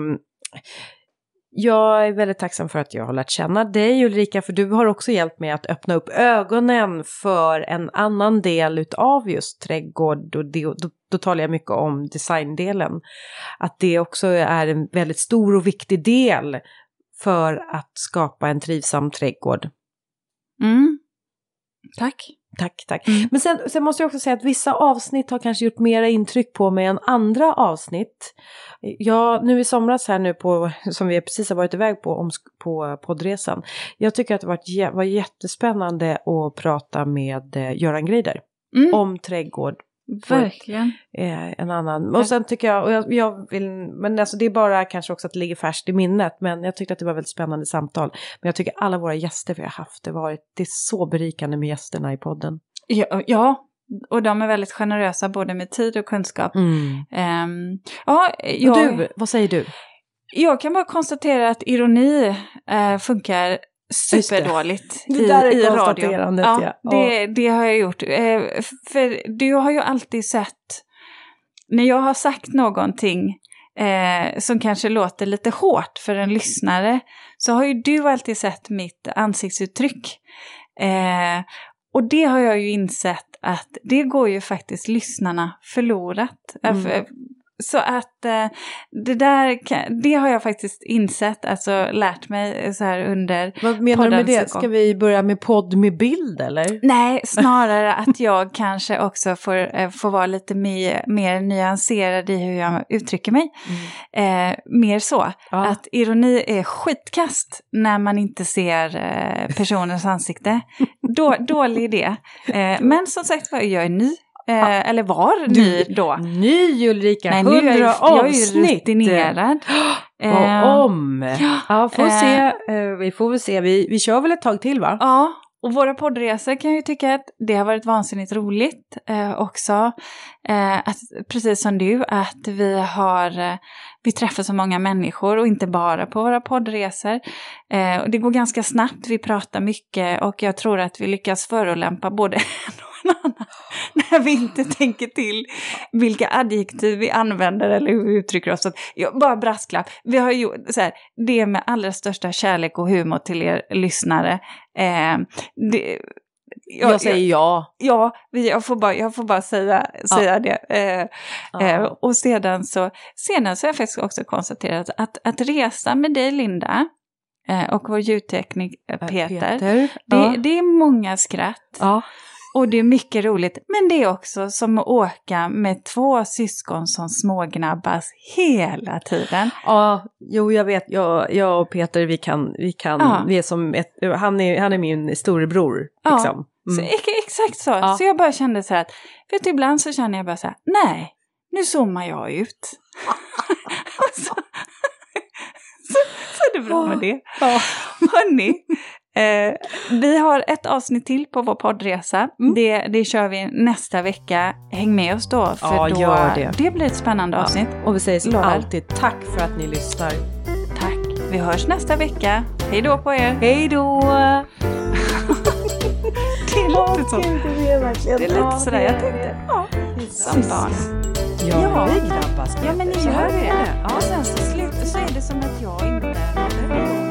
jag är väldigt tacksam för att jag har lärt känna dig Ulrika, för du har också hjälpt mig att öppna upp ögonen för en annan del utav just trädgård och det, då, då talar jag mycket om designdelen. Att det också är en väldigt stor och viktig del för att skapa en trivsam trädgård. Mm. Tack. Tack, tack. Mm. Men sen, sen, måste jag också säga att vissa avsnitt har kanske gjort mera intryck på mig än andra avsnitt. Ja, nu i somras här nu på, som vi precis har varit iväg på, om, på poddresan. Jag tycker att det var, var jättespännande att prata med eh, Göran Greider mm. om trädgård Verkligen. Eh, en annan. Och sen tycker jag, och jag, jag, vill, men alltså det är bara kanske också att det ligger färskt i minnet, men jag tyckte att det var väldigt spännande samtal. Men jag tycker alla våra gäster vi har haft, det, varit, det är så berikande med gästerna i podden. Ja, ja, och de är väldigt generösa både med tid och kunskap. Mm. Um, ja, jag, och du, vad säger du? Jag kan bara konstatera att ironi uh, funkar superdåligt det. det där är i, i radio. Ja, ja. Det, det har jag gjort. Eh, för du har ju alltid sett, när jag har sagt någonting eh, som kanske låter lite hårt för en lyssnare, så har ju du alltid sett mitt ansiktsuttryck. Eh, och det har jag ju insett att det går ju faktiskt lyssnarna förlorat. Mm. Så att eh, det där, det har jag faktiskt insett, alltså lärt mig så här under Vad menar du med det? Ska vi börja med podd med bild eller? Nej, snarare att jag kanske också får, eh, får vara lite mer, mer nyanserad i hur jag uttrycker mig. Mm. Eh, mer så, ja. att ironi är skitkast när man inte ser eh, personens ansikte. Då, dålig idé. Men som sagt var, jag är ny Eh, eller var ny då. Ny Ulrika, Nej, nu är jag, avsnitt. Jag är rutinerad. Och eh, om. Ja, får eh, se. Eh, vi får väl se. Vi, vi kör väl ett tag till va? Ja, och våra poddresor kan jag ju tycka att det har varit vansinnigt roligt eh, också. Eh, att, precis som du, att vi har eh, vi träffar så många människor och inte bara på våra poddresor. Och det går ganska snabbt, vi pratar mycket och jag tror att vi lyckas förolämpa både när vi inte tänker till vilka adjektiv vi använder eller hur vi uttrycker oss. Så att, bara brasklapp. Vi har gjort så här, det med allra största kärlek och humor till er lyssnare. Eh, det, jag, jag, säger ja. Ja, jag får bara, jag får bara säga, säga ja. det. Eh, ja. eh, och sedan så, sedan så har jag faktiskt också konstaterat att, att resa med dig Linda, eh, och vår ljudtekniker Peter, Peter. Det, ja. det, är många skratt. Och det är mycket roligt, men det är också som att åka med två syskon som smågnabbas hela tiden. Ja, jo jag vet, jag, jag och Peter vi kan, vi kan, ja. vi är som ett, han är, han är min storebror. Liksom. Ja, mm. så, exakt så. Ja. Så jag bara kände så här att, vet du ibland så känner jag bara så här, nej, nu zoomar jag ut. så, så det bra med det. Ja. Hörni, eh, vi har ett avsnitt till på vår poddresa. Mm. Det, det kör vi nästa vecka. Häng med oss då, för ja, då, det. det blir ett spännande avsnitt. Ja. Och vi säger som alltid tack för att ni lyssnar. Tack. Vi hörs nästa vecka. Hej då på er. Hej då. det är lite så. det är lite sådär, jag tänkte, ja, som barn. Ja, ja. vi grabbas. Ja, men ni gör det. Ja. Och sen så slutar så är det som att jag inte